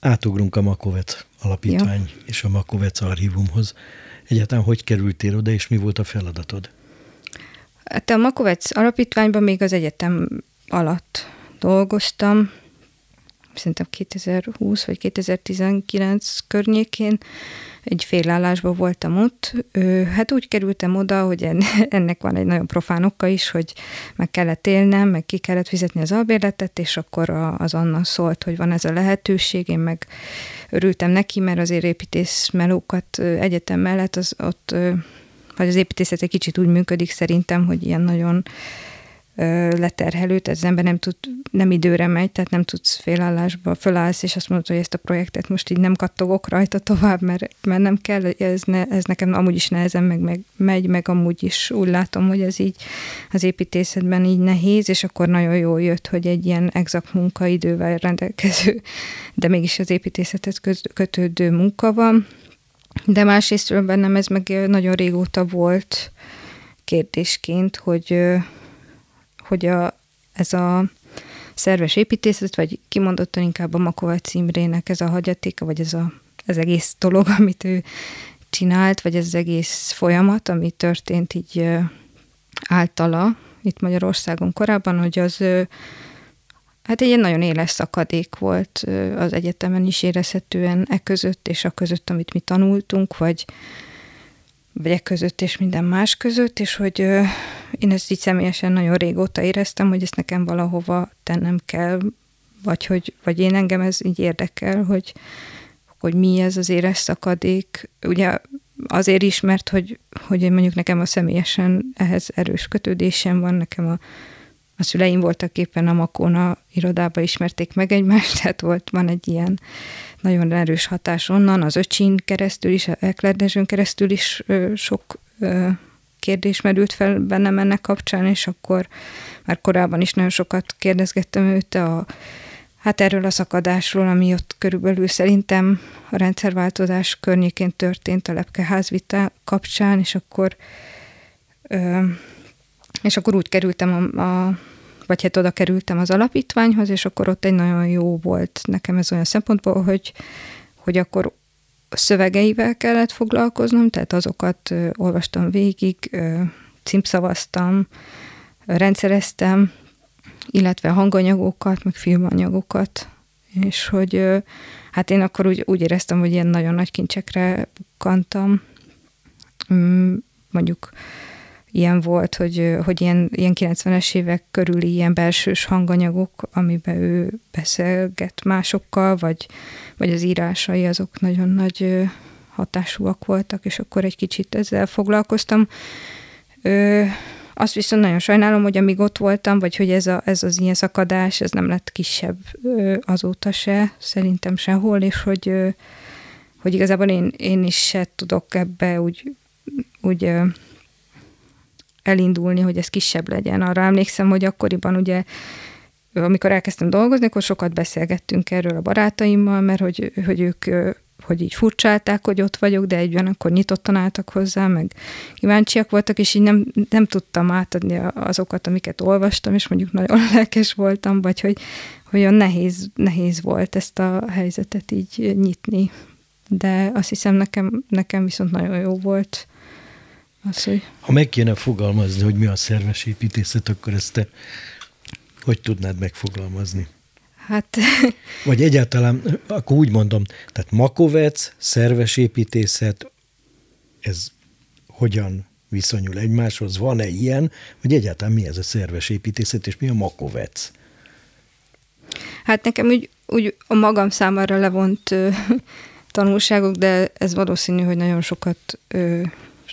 Átugrunk a Makovec alapítvány ja. és a Makovec archívumhoz. Egyáltalán hogy kerültél oda, és mi volt a feladatod? Hát a Makovec alapítványban még az egyetem alatt dolgoztam, szerintem 2020 vagy 2019 környékén, egy félállásban voltam ott. Hát úgy kerültem oda, hogy *laughs* ennek van egy nagyon profán oka is, hogy meg kellett élnem, meg ki kellett fizetni az albérletet, és akkor az Anna szólt, hogy van ez a lehetőség, én meg örültem neki, mert azért építész melókat egyetem mellett az ott vagy az építészet egy kicsit úgy működik szerintem, hogy ilyen nagyon leterhelő, tehát az ember nem tud, nem időre megy, tehát nem tudsz félállásba, fölállsz, és azt mondod, hogy ezt a projektet most így nem kattogok rajta tovább, mert, mert nem kell, ez, ne, ez nekem amúgy is nehezen meg, meg, megy, meg amúgy is úgy látom, hogy ez így az építészetben így nehéz, és akkor nagyon jól jött, hogy egy ilyen exakt munkaidővel rendelkező, de mégis az építészethez kötődő munka van, de másrésztről bennem ez meg nagyon régóta volt kérdésként, hogy hogy a, ez a szerves építészet, vagy kimondottan inkább a Makovács Imrének ez a hagyatéka, vagy ez a, az egész dolog, *laughs* amit ő csinált, vagy ez az egész folyamat, ami történt így általa itt Magyarországon korábban, hogy az hát egy nagyon éles szakadék volt az egyetemen is érezhetően e között, és a között, amit mi tanultunk, vagy vegyek között és minden más között, és hogy én ezt így személyesen nagyon régóta éreztem, hogy ezt nekem valahova tennem kell, vagy, hogy, vagy én engem ez így érdekel, hogy, hogy mi ez az éres szakadék. Ugye azért is, mert hogy, hogy én mondjuk nekem a személyesen ehhez erős kötődésem van, nekem a, a szüleim voltak éppen a Makóna irodába ismerték meg egymást, *laughs* tehát volt, van egy ilyen nagyon erős hatás onnan, az öcsin keresztül is, Ekler Dezsőn keresztül is sok kérdés merült fel bennem ennek kapcsán, és akkor már korábban is nagyon sokat kérdezgettem őt a, hát erről a szakadásról, ami ott körülbelül szerintem a rendszerváltozás környékén történt a lepkeházvita kapcsán, és akkor és akkor úgy kerültem a, a vagy hát oda kerültem az alapítványhoz, és akkor ott egy nagyon jó volt nekem ez olyan szempontból, hogy, hogy akkor szövegeivel kellett foglalkoznom, tehát azokat olvastam végig, ö, címszavaztam, rendszereztem, illetve hanganyagokat, meg filmanyagokat, és hogy hát én akkor úgy, úgy éreztem, hogy ilyen nagyon nagy kincsekre bukkantam, mm, mondjuk ilyen volt, hogy, hogy ilyen, ilyen 90-es évek körüli ilyen belsős hanganyagok, amiben ő beszélget másokkal, vagy, vagy az írásai azok nagyon nagy hatásúak voltak, és akkor egy kicsit ezzel foglalkoztam. Ö, azt viszont nagyon sajnálom, hogy amíg ott voltam, vagy hogy ez, a, ez az ilyen szakadás, ez nem lett kisebb ö, azóta se, szerintem sehol, és hogy, ö, hogy igazából én, én is se tudok ebbe úgy, úgy elindulni, hogy ez kisebb legyen. Arra emlékszem, hogy akkoriban ugye amikor elkezdtem dolgozni, akkor sokat beszélgettünk erről a barátaimmal, mert hogy, hogy ők hogy így furcsálták, hogy ott vagyok, de egyben akkor nyitottan álltak hozzá, meg kíváncsiak voltak, és így nem, nem tudtam átadni azokat, amiket olvastam, és mondjuk nagyon *laughs* lelkes voltam, vagy hogy, hogy olyan nehéz, nehéz volt ezt a helyzetet így nyitni. De azt hiszem nekem, nekem viszont nagyon jó volt az, hogy... Ha meg kéne fogalmazni, hogy mi a szerves építészet, akkor ezt te hogy tudnád megfogalmazni? Hát... *laughs* Vagy egyáltalán, akkor úgy mondom, tehát makovec, szerves építészet, ez hogyan viszonyul egymáshoz? Van-e ilyen? Vagy egyáltalán mi ez a szerves építészet, és mi a makovec? Hát nekem úgy, úgy a magam számára levont ö, *laughs* tanulságok, de ez valószínű, hogy nagyon sokat ö,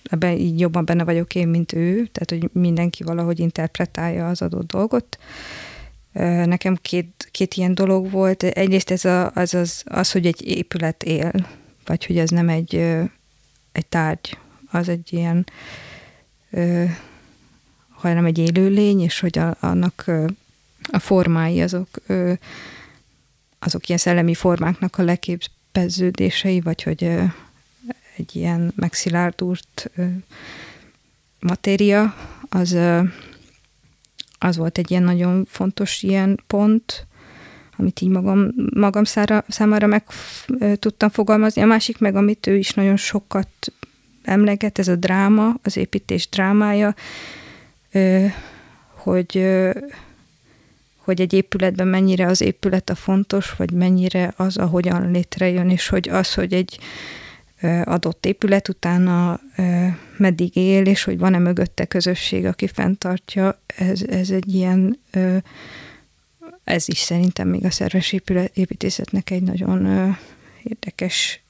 ebben így jobban benne vagyok én, mint ő, tehát hogy mindenki valahogy interpretálja az adott dolgot. Nekem két, két ilyen dolog volt. Egyrészt ez a, az, az, az, hogy egy épület él, vagy hogy ez nem egy, egy tárgy, az egy ilyen, hanem egy élőlény, és hogy a, annak a formái azok, azok ilyen szellemi formáknak a leképeződései, vagy hogy egy ilyen megszilárdult matéria, az, az volt egy ilyen nagyon fontos ilyen pont, amit így magam, magam szára, számára meg tudtam fogalmazni. A másik meg, amit ő is nagyon sokat emleget, ez a dráma, az építés drámája, hogy, hogy egy épületben mennyire az épület a fontos, vagy mennyire az, ahogyan létrejön, és hogy az, hogy egy, adott épület utána meddig él, és hogy van-e mögötte közösség, aki fenntartja, ez, ez egy ilyen, ez is szerintem még a szerves építészetnek egy nagyon érdekes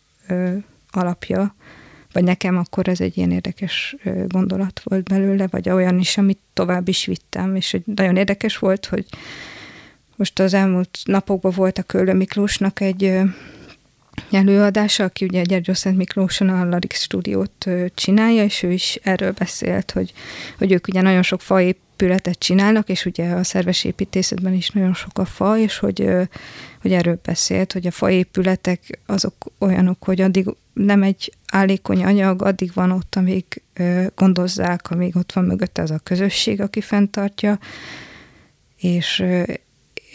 alapja, vagy nekem akkor ez egy ilyen érdekes gondolat volt belőle, vagy olyan is, amit tovább is vittem, és hogy nagyon érdekes volt, hogy most az elmúlt napokban volt a Köllő Miklósnak egy előadása, aki ugye Gyergyó Szent Miklóson a Larix stúdiót csinálja, és ő is erről beszélt, hogy, hogy ők ugye nagyon sok faépületet csinálnak, és ugye a szerves építészetben is nagyon sok a fa, és hogy, hogy erről beszélt, hogy a faépületek azok olyanok, hogy addig nem egy állékony anyag, addig van ott, amíg gondozzák, amíg ott van mögötte az a közösség, aki fenntartja, és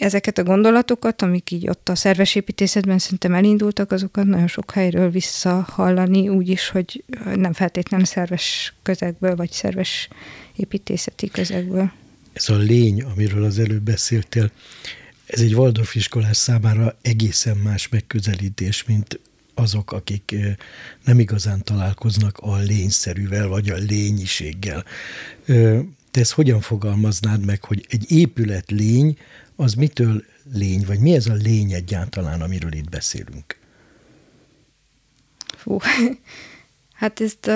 ezeket a gondolatokat, amik így ott a szerves építészetben szerintem elindultak, azokat nagyon sok helyről visszahallani, úgyis, hogy nem feltétlenül szerves közegből, vagy szerves építészeti közegből. Ez a lény, amiről az előbb beszéltél, ez egy Waldorf iskolás számára egészen más megközelítés, mint azok, akik nem igazán találkoznak a lényszerűvel, vagy a lényiséggel. Te ezt hogyan fogalmaznád meg, hogy egy épület lény, az mitől lény, vagy mi ez a lény egyáltalán, amiről itt beszélünk? Fú, *laughs* hát ezt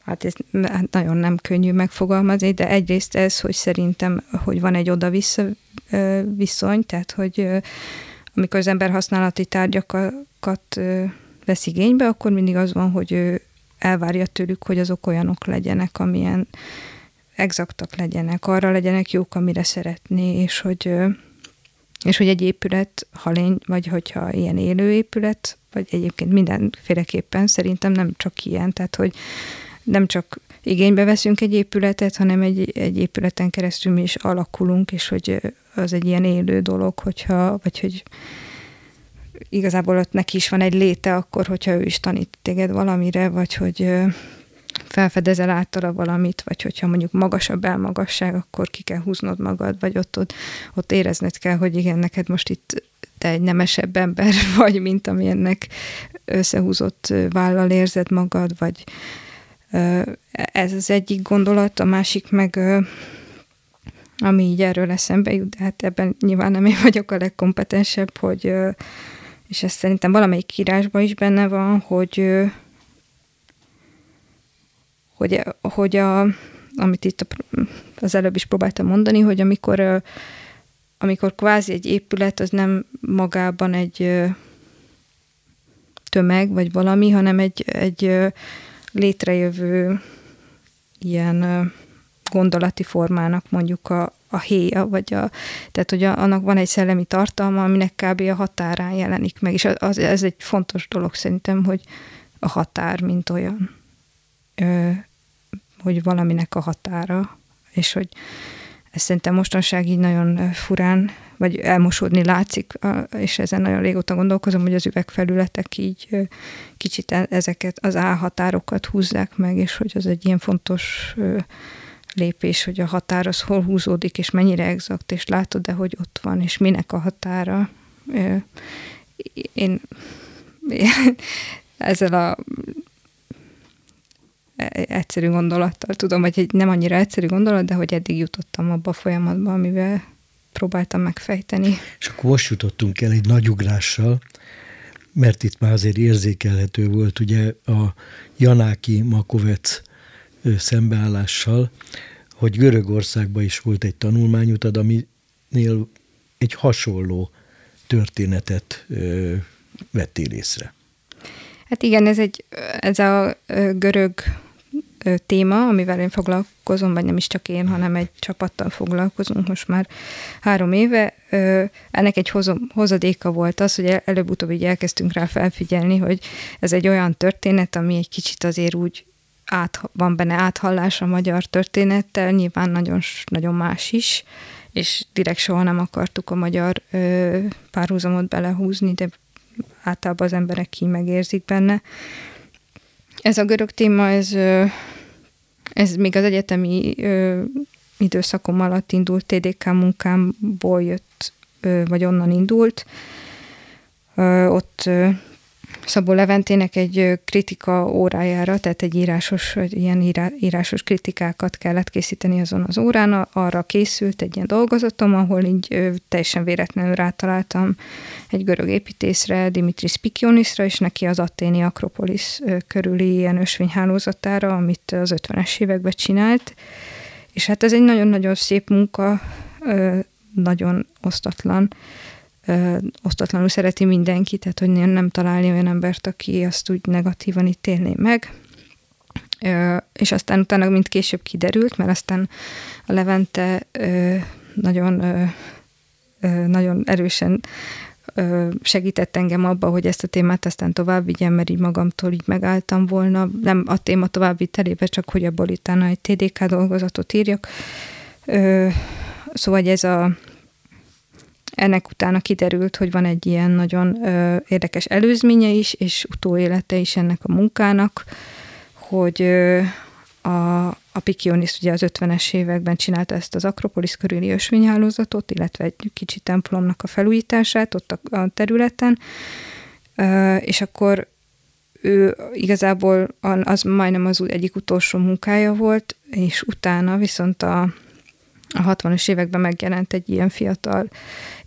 hát ez hát nagyon nem könnyű megfogalmazni, de egyrészt ez, hogy szerintem, hogy van egy oda-vissza viszony, tehát hogy amikor az ember használati tárgyakat vesz igénybe, akkor mindig az van, hogy ő elvárja tőlük, hogy azok olyanok legyenek, amilyen exaktak legyenek, arra legyenek jók, amire szeretné, és hogy, és hogy egy épület, ha lény, vagy hogyha ilyen élő épület, vagy egyébként mindenféleképpen szerintem nem csak ilyen, tehát hogy nem csak igénybe veszünk egy épületet, hanem egy, egy épületen keresztül mi is alakulunk, és hogy az egy ilyen élő dolog, hogyha, vagy hogy igazából ott neki is van egy léte akkor, hogyha ő is tanít téged valamire, vagy hogy felfedezel általa valamit, vagy hogyha mondjuk magasabb elmagasság, akkor ki kell húznod magad, vagy ott, ott, ott érezned kell, hogy igen, neked most itt te egy nemesebb ember *laughs* vagy, mint amilyennek összehúzott vállal érzed magad, vagy ez az egyik gondolat, a másik meg ami így erről eszembe jut, de hát ebben nyilván nem én vagyok a legkompetensebb, hogy és ez szerintem valamelyik írásban is benne van, hogy hogy, hogy a, amit itt az előbb is próbáltam mondani, hogy amikor amikor kvázi egy épület az nem magában egy tömeg, vagy valami, hanem egy, egy létrejövő ilyen gondolati formának mondjuk a, a héja, vagy a, tehát hogy a, annak van egy szellemi tartalma, aminek kb. a határán jelenik meg, és az, ez egy fontos dolog szerintem, hogy a határ, mint olyan, hogy valaminek a határa, és hogy ez szerintem mostanság így nagyon furán, vagy elmosódni látszik, és ezen nagyon régóta gondolkozom, hogy az üvegfelületek így kicsit e, ezeket az álhatárokat húzzák meg, és hogy az egy ilyen fontos lépés, hogy a határ az hol húzódik, és mennyire exakt, és látod de hogy ott van, és minek a határa. Én, én *laughs* ezzel a egyszerű gondolattal tudom, hogy egy nem annyira egyszerű gondolat, de hogy eddig jutottam abba a folyamatba, amivel próbáltam megfejteni. És akkor most jutottunk el egy nagy ugrással, mert itt már azért érzékelhető volt ugye a Janáki Makovec szembeállással, hogy Görögországban is volt egy tanulmányutad, aminél egy hasonló történetet ö, vettél észre. Hát igen, ez, egy, ez a görög téma, amivel én foglalkozom, vagy nem is csak én, hanem egy csapattal foglalkozunk most már három éve. Ennek egy hozadéka volt az, hogy előbb-utóbb így elkezdtünk rá felfigyelni, hogy ez egy olyan történet, ami egy kicsit azért úgy át, van benne áthallás a magyar történettel, nyilván nagyon, nagyon más is, és direkt soha nem akartuk a magyar párhuzamot belehúzni, de általában az emberek így megérzik benne. Ez a görög téma, ez, ez még az egyetemi időszakom alatt indult, TDK munkámból jött, vagy onnan indult. Ott Szabó Leventének egy kritika órájára, tehát egy írásos, ilyen írásos kritikákat kellett készíteni azon az órán, arra készült egy ilyen dolgozatom, ahol így teljesen véletlenül rátaláltam egy görög építészre, Dimitris Pikionisra, és neki az Atténi Akropolis körüli ilyen ösvényhálózatára, amit az 50-es években csinált. És hát ez egy nagyon-nagyon szép munka, nagyon osztatlan, ö, osztatlanul szereti mindenki, tehát hogy nem találni olyan embert, aki azt úgy negatívan ítélné meg. Ö, és aztán utána, mint később kiderült, mert aztán a Levente ö, nagyon, ö, nagyon erősen segített engem abba, hogy ezt a témát aztán tovább vigyem, mert így magamtól így megálltam volna. Nem a téma terébe, csak hogy abból utána egy TDK dolgozatot írjak. Szóval ez a ennek utána kiderült, hogy van egy ilyen nagyon ö, érdekes előzménye is, és utóélete is ennek a munkának, hogy ö, a, a Pikionis ugye az 50-es években csinálta ezt az Akropolis körüli ösvényhálózatot, illetve egy kicsi templomnak a felújítását ott a, a területen, és akkor ő igazából az majdnem az egyik utolsó munkája volt, és utána viszont a, a 60-as években megjelent egy ilyen fiatal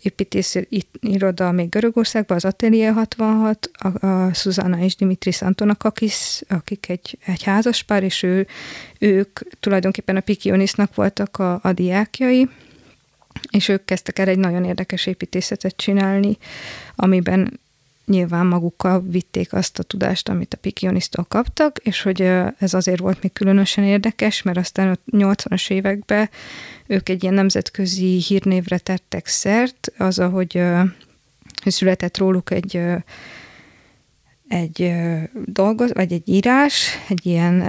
építész iroda még Görögországban, az Atelier 66, a, a Susanna és Dimitris Antonakakis, akik egy, egy házaspár, és ő, ők tulajdonképpen a Pikionisnak voltak a, a diákjai, és ők kezdtek el egy nagyon érdekes építészetet csinálni, amiben nyilván magukkal vitték azt a tudást, amit a Pikionisztól kaptak, és hogy ez azért volt még különösen érdekes, mert aztán a 80-as években ők egy ilyen nemzetközi hírnévre tettek szert, az, ahogy hogy született róluk egy egy dolgoz, vagy egy írás, egy ilyen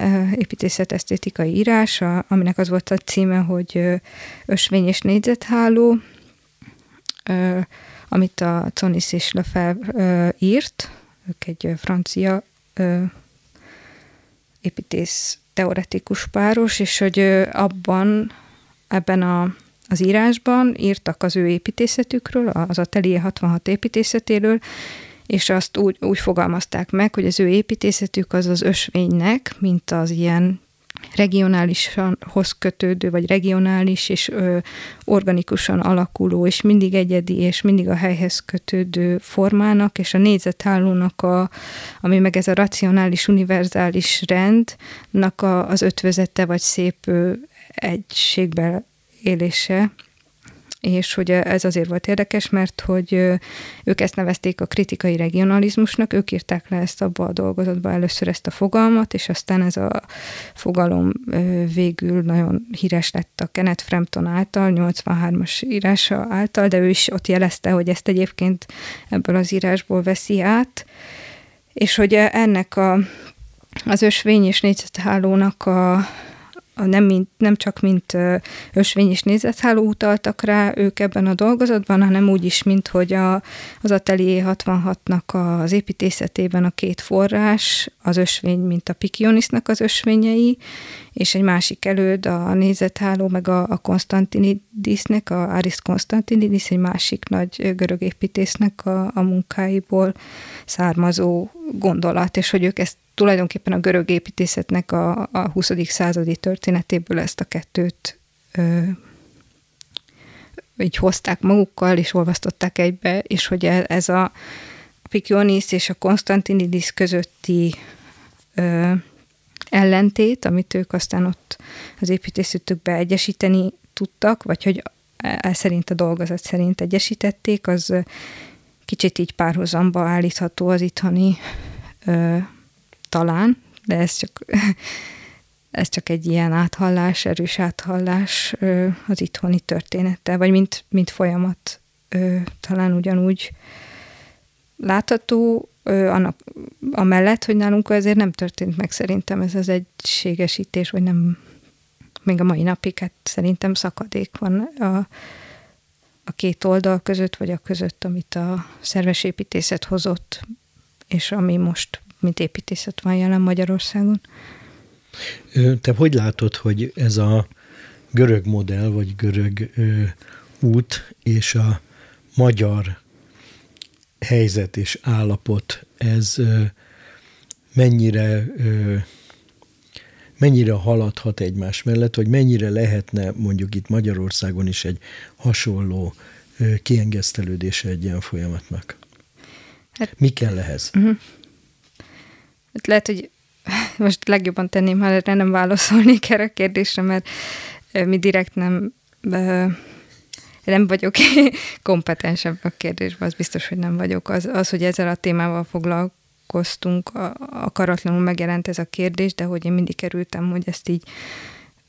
esztétikai írás, aminek az volt a címe, hogy Ösvény és négyzetháló, amit a Conis és Lefebvre írt, ők egy francia építész teoretikus páros, és hogy abban, ebben a, az írásban írtak az ő építészetükről, az Atelier 66 építészetéről, és azt úgy, úgy fogalmazták meg, hogy az ő építészetük az az ösvénynek, mint az ilyen regionálisan hoz kötődő, vagy regionális és ö, organikusan alakuló, és mindig egyedi, és mindig a helyhez kötődő formának, és a négyzethálónak, a, ami meg ez a racionális, univerzális rendnak a, az ötvözete, vagy szép ö, egységbe élése, és hogy ez azért volt érdekes, mert hogy ők ezt nevezték a kritikai regionalizmusnak, ők írták le ezt abba a dolgozatba először ezt a fogalmat, és aztán ez a fogalom végül nagyon híres lett a Kenneth Frampton által, 83-as írása által, de ő is ott jelezte, hogy ezt egyébként ebből az írásból veszi át, és hogy ennek a, az ösvény és négyzethálónak a nem, mint, nem csak mint ösvény és nézetháló utaltak rá ők ebben a dolgozatban, hanem úgy is, mint hogy a, az Atelier 66-nak az építészetében a két forrás, az ösvény, mint a Pikionisnak az ösvényei, és egy másik előd a nézetháló, meg a, a Konstantinidisnek, a Aris Konstantinidis, egy másik nagy görög építésznek a, a munkáiból származó gondolat, és hogy ők ezt tulajdonképpen a görög építészetnek a, a 20. századi történetéből ezt a kettőt ö, így hozták magukkal, és olvasztották egybe, és hogy e, ez a Pikionis és a Konstantinidis közötti ö, ellentét, amit ők aztán ott az építészetükbe egyesíteni tudtak, vagy hogy e szerint a dolgozat szerint egyesítették, az kicsit így párhuzamba állítható az itthoni ö, talán, de ez csak, *laughs* ez csak egy ilyen áthallás, erős áthallás ö, az itthoni történettel, vagy mint, mint folyamat ö, talán ugyanúgy látható, ö, annak amellett, hogy nálunk azért nem történt meg szerintem ez az egységesítés, vagy nem, még a mai napig hát szerintem szakadék van a, a két oldal között, vagy a között, amit a szerves építészet hozott, és ami most, mint építészet van jelen Magyarországon. Te hogy látod, hogy ez a görög modell, vagy görög ö, út és a magyar helyzet és állapot, ez mennyire mennyire haladhat egymás mellett, vagy mennyire lehetne mondjuk itt Magyarországon is egy hasonló kiengesztelődése egy ilyen folyamatnak? Hát, Mi kell ehhez? Uh-huh. Hát lehet, hogy *laughs* most legjobban tenném, ha erre nem válaszolnék erre a kérdésre, mert mi direkt nem nem vagyok *laughs* kompetensebb a kérdésben, az biztos, hogy nem vagyok. Az, az hogy ezzel a témával foglalkozom, találkoztunk, akaratlanul megjelent ez a kérdés, de hogy én mindig kerültem, hogy ezt így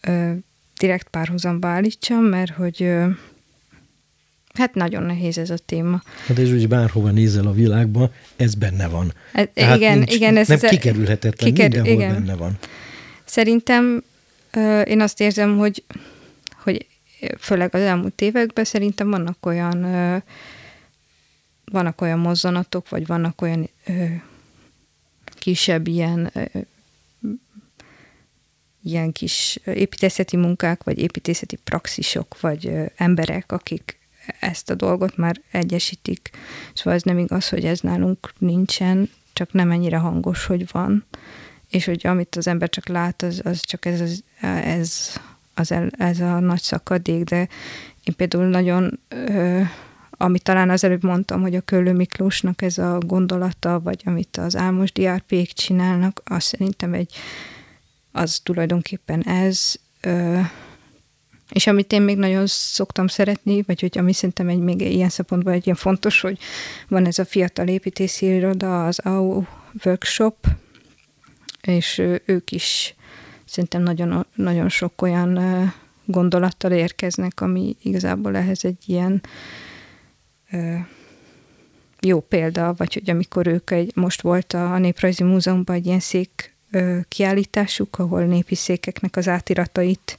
ö, direkt párhuzamba állítsam, mert hogy ö, hát nagyon nehéz ez a téma. Hát és úgy bárhova nézel a világban, ez benne van. Ez, igen, nincs, igen. Ez nem ez kikerülhetetlen, kikerül, mindenhol igen. benne van. Szerintem ö, én azt érzem, hogy főleg az elmúlt években szerintem vannak olyan vannak olyan mozzanatok, vagy vannak olyan kisebb ilyen ilyen kis építészeti munkák, vagy építészeti praxisok, vagy emberek, akik ezt a dolgot már egyesítik. Szóval ez nem igaz, hogy ez nálunk nincsen, csak nem ennyire hangos, hogy van. És hogy amit az ember csak lát, az, az csak ez, az, ez, az el, ez a nagy szakadék, de én például nagyon, ö, amit talán az előbb mondtam, hogy a Köllő Miklósnak ez a gondolata, vagy amit az Álmos diárpék csinálnak, az szerintem egy, az tulajdonképpen ez, ö, és amit én még nagyon szoktam szeretni, vagy hogy ami szerintem egy még ilyen szempontból egy ilyen fontos, hogy van ez a fiatal építészi iroda, az AU Workshop, és ők is szerintem nagyon, nagyon sok olyan gondolattal érkeznek, ami igazából ehhez egy ilyen jó példa, vagy hogy amikor ők egy, most volt a Néprajzi Múzeumban egy ilyen szék kiállításuk, ahol népi székeknek az átiratait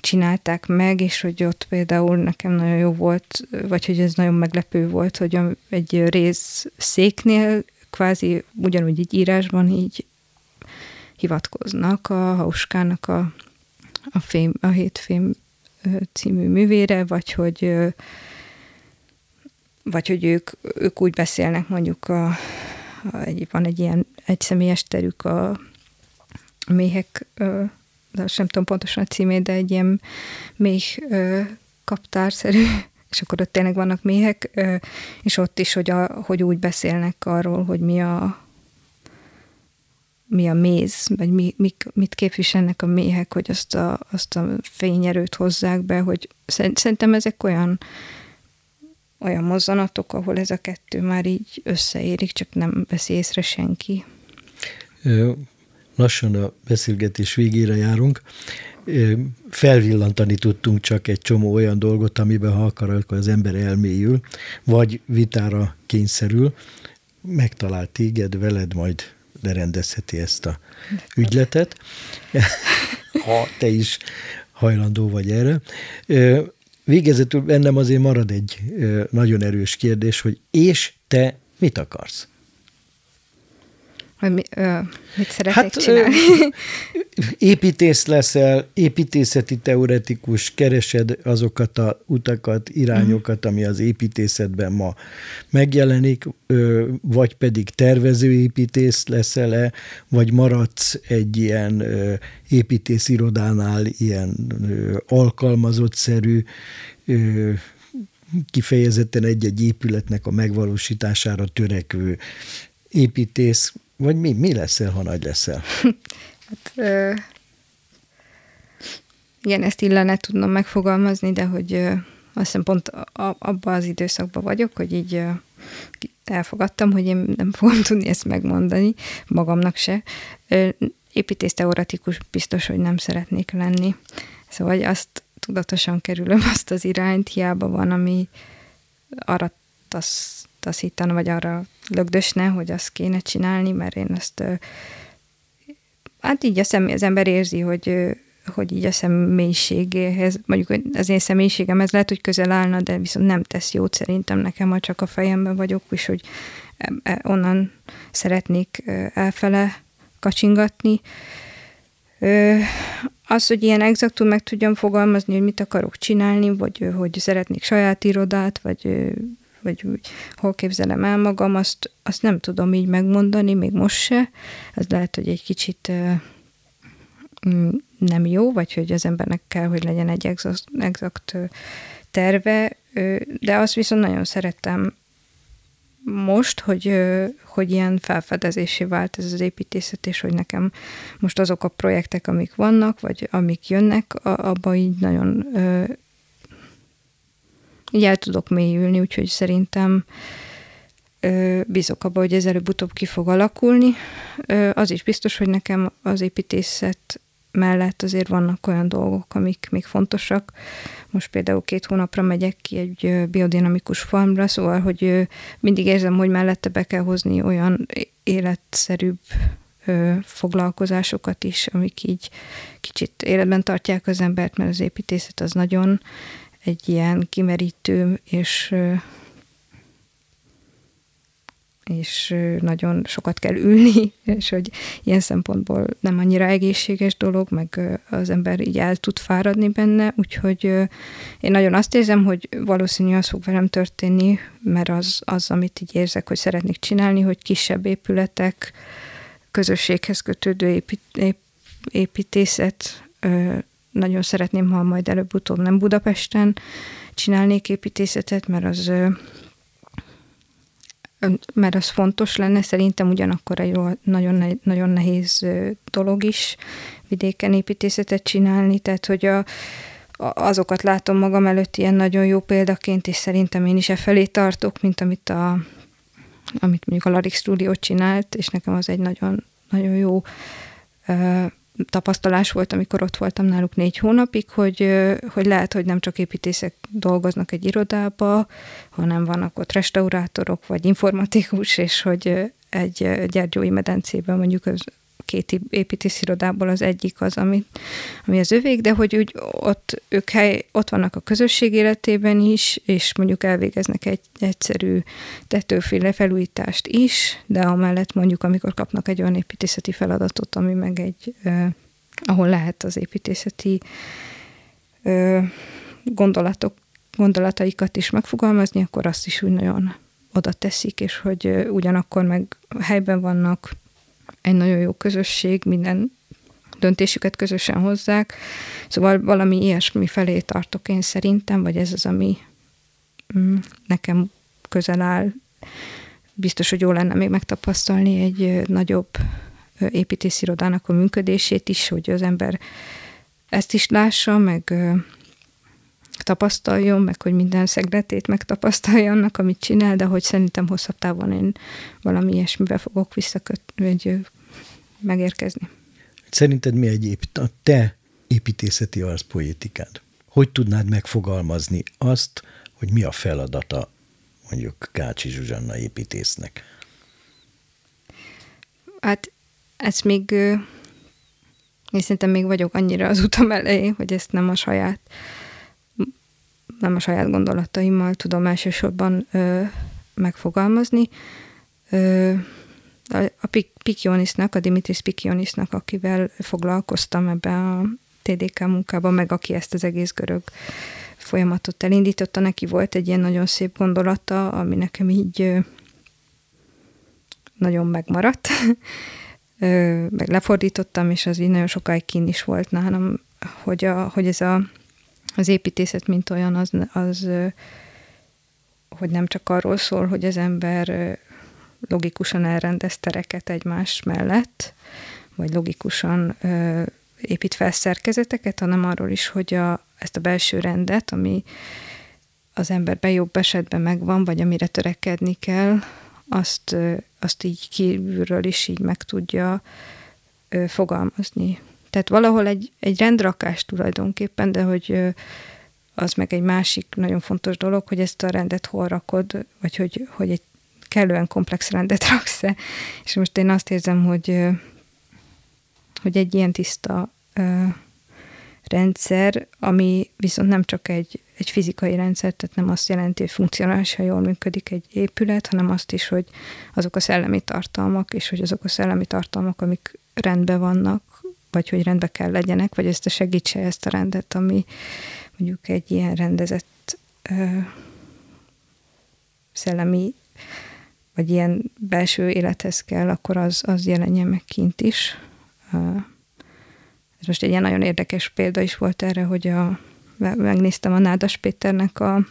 csinálták meg, és hogy ott például nekem nagyon jó volt, vagy hogy ez nagyon meglepő volt, hogy egy rész széknél kvázi ugyanúgy egy írásban így hivatkoznak a Hauskának a, a, fém, a Hétfém című művére, vagy hogy vagy hogy ők, ők úgy beszélnek mondjuk a, a egy, van egy ilyen egyszemélyes terük a méhek de sem tudom pontosan a címét, de egy ilyen méh kaptárszerű, *laughs* és akkor ott tényleg vannak méhek, és ott is, hogy, a, hogy úgy beszélnek arról, hogy mi a mi a méz, vagy mi, mik, mit képviselnek a méhek, hogy azt a, azt a fényerőt hozzák be, hogy szerintem ezek olyan olyan mozzanatok, ahol ez a kettő már így összeérik, csak nem veszi észre senki lassan a beszélgetés végére járunk. Felvillantani tudtunk csak egy csomó olyan dolgot, amiben ha akar, akkor az ember elmélyül, vagy vitára kényszerül. Megtalált téged, veled majd lerendezheti ezt a ügyletet, *laughs* ha te is hajlandó vagy erre. Végezetül bennem azért marad egy nagyon erős kérdés, hogy és te mit akarsz? Hogy mi, ö, mit szeretnék hát, csinálni? *laughs* építész leszel, építészeti teoretikus, keresed azokat a utakat, irányokat, ami az építészetben ma megjelenik, ö, vagy pedig tervezőépítész leszel-e, vagy maradsz egy ilyen ö, építészirodánál ilyen ö, alkalmazott-szerű, ö, kifejezetten egy-egy épületnek a megvalósítására törekvő építész, vagy mi, mi leszel, ha nagy leszel? *laughs* hát, ö, igen, ezt illene tudnom megfogalmazni, de hogy ö, azt hiszem pont abban az időszakban vagyok, hogy így ö, elfogadtam, hogy én nem *laughs* fogom tudni ezt megmondani, magamnak se. Ö, építész teoretikus biztos, hogy nem szeretnék lenni. Szóval azt tudatosan kerülöm *laughs* azt az irányt, hiába van, ami arra tasz, taszítana, vagy arra lögdösne, hogy azt kéne csinálni, mert én azt hát így a személy, az ember érzi, hogy, hogy így a személyiségéhez, mondjuk az én személyiségem ez lehet, hogy közel állna, de viszont nem tesz jót szerintem nekem, ha csak a fejemben vagyok, és hogy onnan szeretnék elfele kacsingatni. Az, hogy ilyen exaktul meg tudjam fogalmazni, hogy mit akarok csinálni, vagy hogy szeretnék saját irodát, vagy vagy úgy, hol képzelem el magam, azt, azt nem tudom így megmondani, még most se. Ez lehet, hogy egy kicsit mm, nem jó, vagy hogy az embernek kell, hogy legyen egy exakt, exakt terve, de azt viszont nagyon szerettem most, hogy, hogy ilyen felfedezésé vált ez az építészet, és hogy nekem most azok a projektek, amik vannak, vagy amik jönnek, abban így nagyon így el tudok mélyülni, úgyhogy szerintem ö, bízok abba, hogy ez előbb-utóbb ki fog alakulni. Ö, az is biztos, hogy nekem az építészet mellett azért vannak olyan dolgok, amik még fontosak. Most például két hónapra megyek ki egy biodinamikus farmra, szóval, hogy mindig érzem, hogy mellette be kell hozni olyan életszerűbb foglalkozásokat is, amik így kicsit életben tartják az embert, mert az építészet az nagyon egy ilyen kimerítő és és nagyon sokat kell ülni, *laughs* és hogy ilyen szempontból nem annyira egészséges dolog, meg az ember így el tud fáradni benne, úgyhogy én nagyon azt érzem, hogy valószínű az fog velem történni, mert az, az, amit így érzek, hogy szeretnék csinálni, hogy kisebb épületek, közösséghez kötődő épít, ép, építészet, nagyon szeretném, ha majd előbb-utóbb nem Budapesten csinálnék építészetet, mert az mert az fontos lenne, szerintem ugyanakkor egy nagyon, nagyon nehéz dolog is vidéken építészetet csinálni, tehát hogy a, azokat látom magam előtt ilyen nagyon jó példaként, és szerintem én is e felé tartok, mint amit a amit mondjuk a Larix Studio csinált, és nekem az egy nagyon, nagyon jó tapasztalás volt, amikor ott voltam náluk négy hónapig, hogy, hogy lehet, hogy nem csak építészek dolgoznak egy irodába, hanem vannak ott restaurátorok, vagy informatikus, és hogy egy gyergyói medencében mondjuk az két építészirodából az egyik az, ami, ami az övék, de hogy úgy ott, ők hely, ott vannak a közösség életében is, és mondjuk elvégeznek egy egyszerű tetőféle felújítást is, de amellett mondjuk, amikor kapnak egy olyan építészeti feladatot, ami meg egy, eh, ahol lehet az építészeti eh, gondolatok, gondolataikat is megfogalmazni, akkor azt is úgy nagyon oda teszik, és hogy ugyanakkor meg helyben vannak, egy nagyon jó közösség, minden döntésüket közösen hozzák, szóval valami ilyesmi felé tartok én szerintem, vagy ez az, ami mm, nekem közel áll. Biztos, hogy jó lenne még megtapasztalni egy nagyobb építészirodának a működését is, hogy az ember ezt is lássa, meg tapasztaljon, meg hogy minden szegletét megtapasztalja annak, amit csinál, de hogy szerintem hosszabb távon én valami ilyesmibe fogok visszaköt, vagy megérkezni. Szerinted mi egy épít, a te építészeti arszpoétikád? Hogy tudnád megfogalmazni azt, hogy mi a feladata mondjuk Kácsi Zsuzsanna építésznek? Hát ez még, én szerintem még vagyok annyira az utam elején, hogy ezt nem a saját nem a saját gondolataimmal tudom elsősorban ö, megfogalmazni. Ö, a, a Pikionisnak, a Dimitris Pikionisnak, akivel foglalkoztam ebben a TDK munkában, meg aki ezt az egész görög folyamatot elindította, neki volt egy ilyen nagyon szép gondolata, ami nekem így nagyon megmaradt, meg lefordítottam, és az így nagyon sokáig kín is volt nálam, hogy, a, hogy ez a az építészet, mint olyan, az, az hogy nem csak arról szól, hogy az ember logikusan elrendez tereket egymás mellett, vagy logikusan épít fel szerkezeteket, hanem arról is, hogy a, ezt a belső rendet, ami az emberben jobb esetben megvan, vagy amire törekedni kell, azt, azt így kívülről is így meg tudja fogalmazni. Tehát valahol egy, egy rendrakás tulajdonképpen, de hogy az meg egy másik nagyon fontos dolog, hogy ezt a rendet hol rakod, vagy hogy, hogy egy kellően komplex rendet *laughs* raksz-e. És most én azt érzem, hogy, hogy egy ilyen tiszta rendszer, ami viszont nem csak egy, egy fizikai rendszer, tehát nem azt jelenti, hogy funkcionálisan jól működik egy épület, hanem azt is, hogy azok a szellemi tartalmak, és hogy azok a szellemi tartalmak, amik rendben vannak, vagy hogy rendbe kell legyenek, vagy ezt a segítse ezt a rendet, ami mondjuk egy ilyen rendezett ö, szellemi, vagy ilyen belső élethez kell, akkor az, az jelenjen meg kint is. Ez most egy ilyen nagyon érdekes példa is volt erre, hogy a, megnéztem a Nádas Péternek a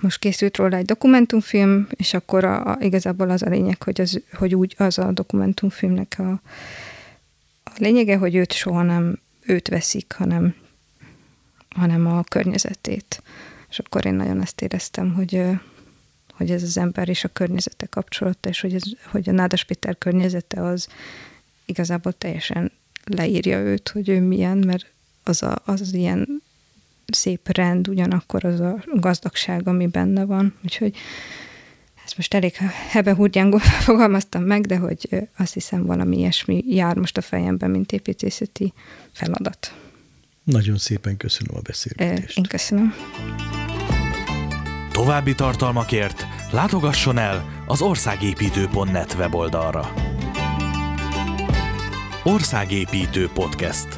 most készült róla egy dokumentumfilm, és akkor a, a, igazából az a lényeg, hogy, az, hogy úgy az a dokumentumfilmnek a, a lényege, hogy őt soha nem őt veszik, hanem, hanem a környezetét. És akkor én nagyon ezt éreztem, hogy, hogy ez az ember és a környezete kapcsolata, és hogy, ez, hogy a Nádas Péter környezete az igazából teljesen leírja őt, hogy ő milyen, mert az, a, az, az ilyen szép rend, ugyanakkor az a gazdagság, ami benne van. Úgyhogy ezt most elég hebehúrgyángul *laughs* fogalmaztam meg, de hogy azt hiszem valami ilyesmi jár most a fejemben, mint építészeti feladat. Nagyon szépen köszönöm a beszélgetést. Én köszönöm. További tartalmakért látogasson el az országépítő.net weboldalra. Országépítő podcast.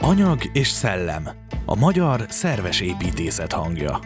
Anyag és szellem. A magyar szerves építészet hangja.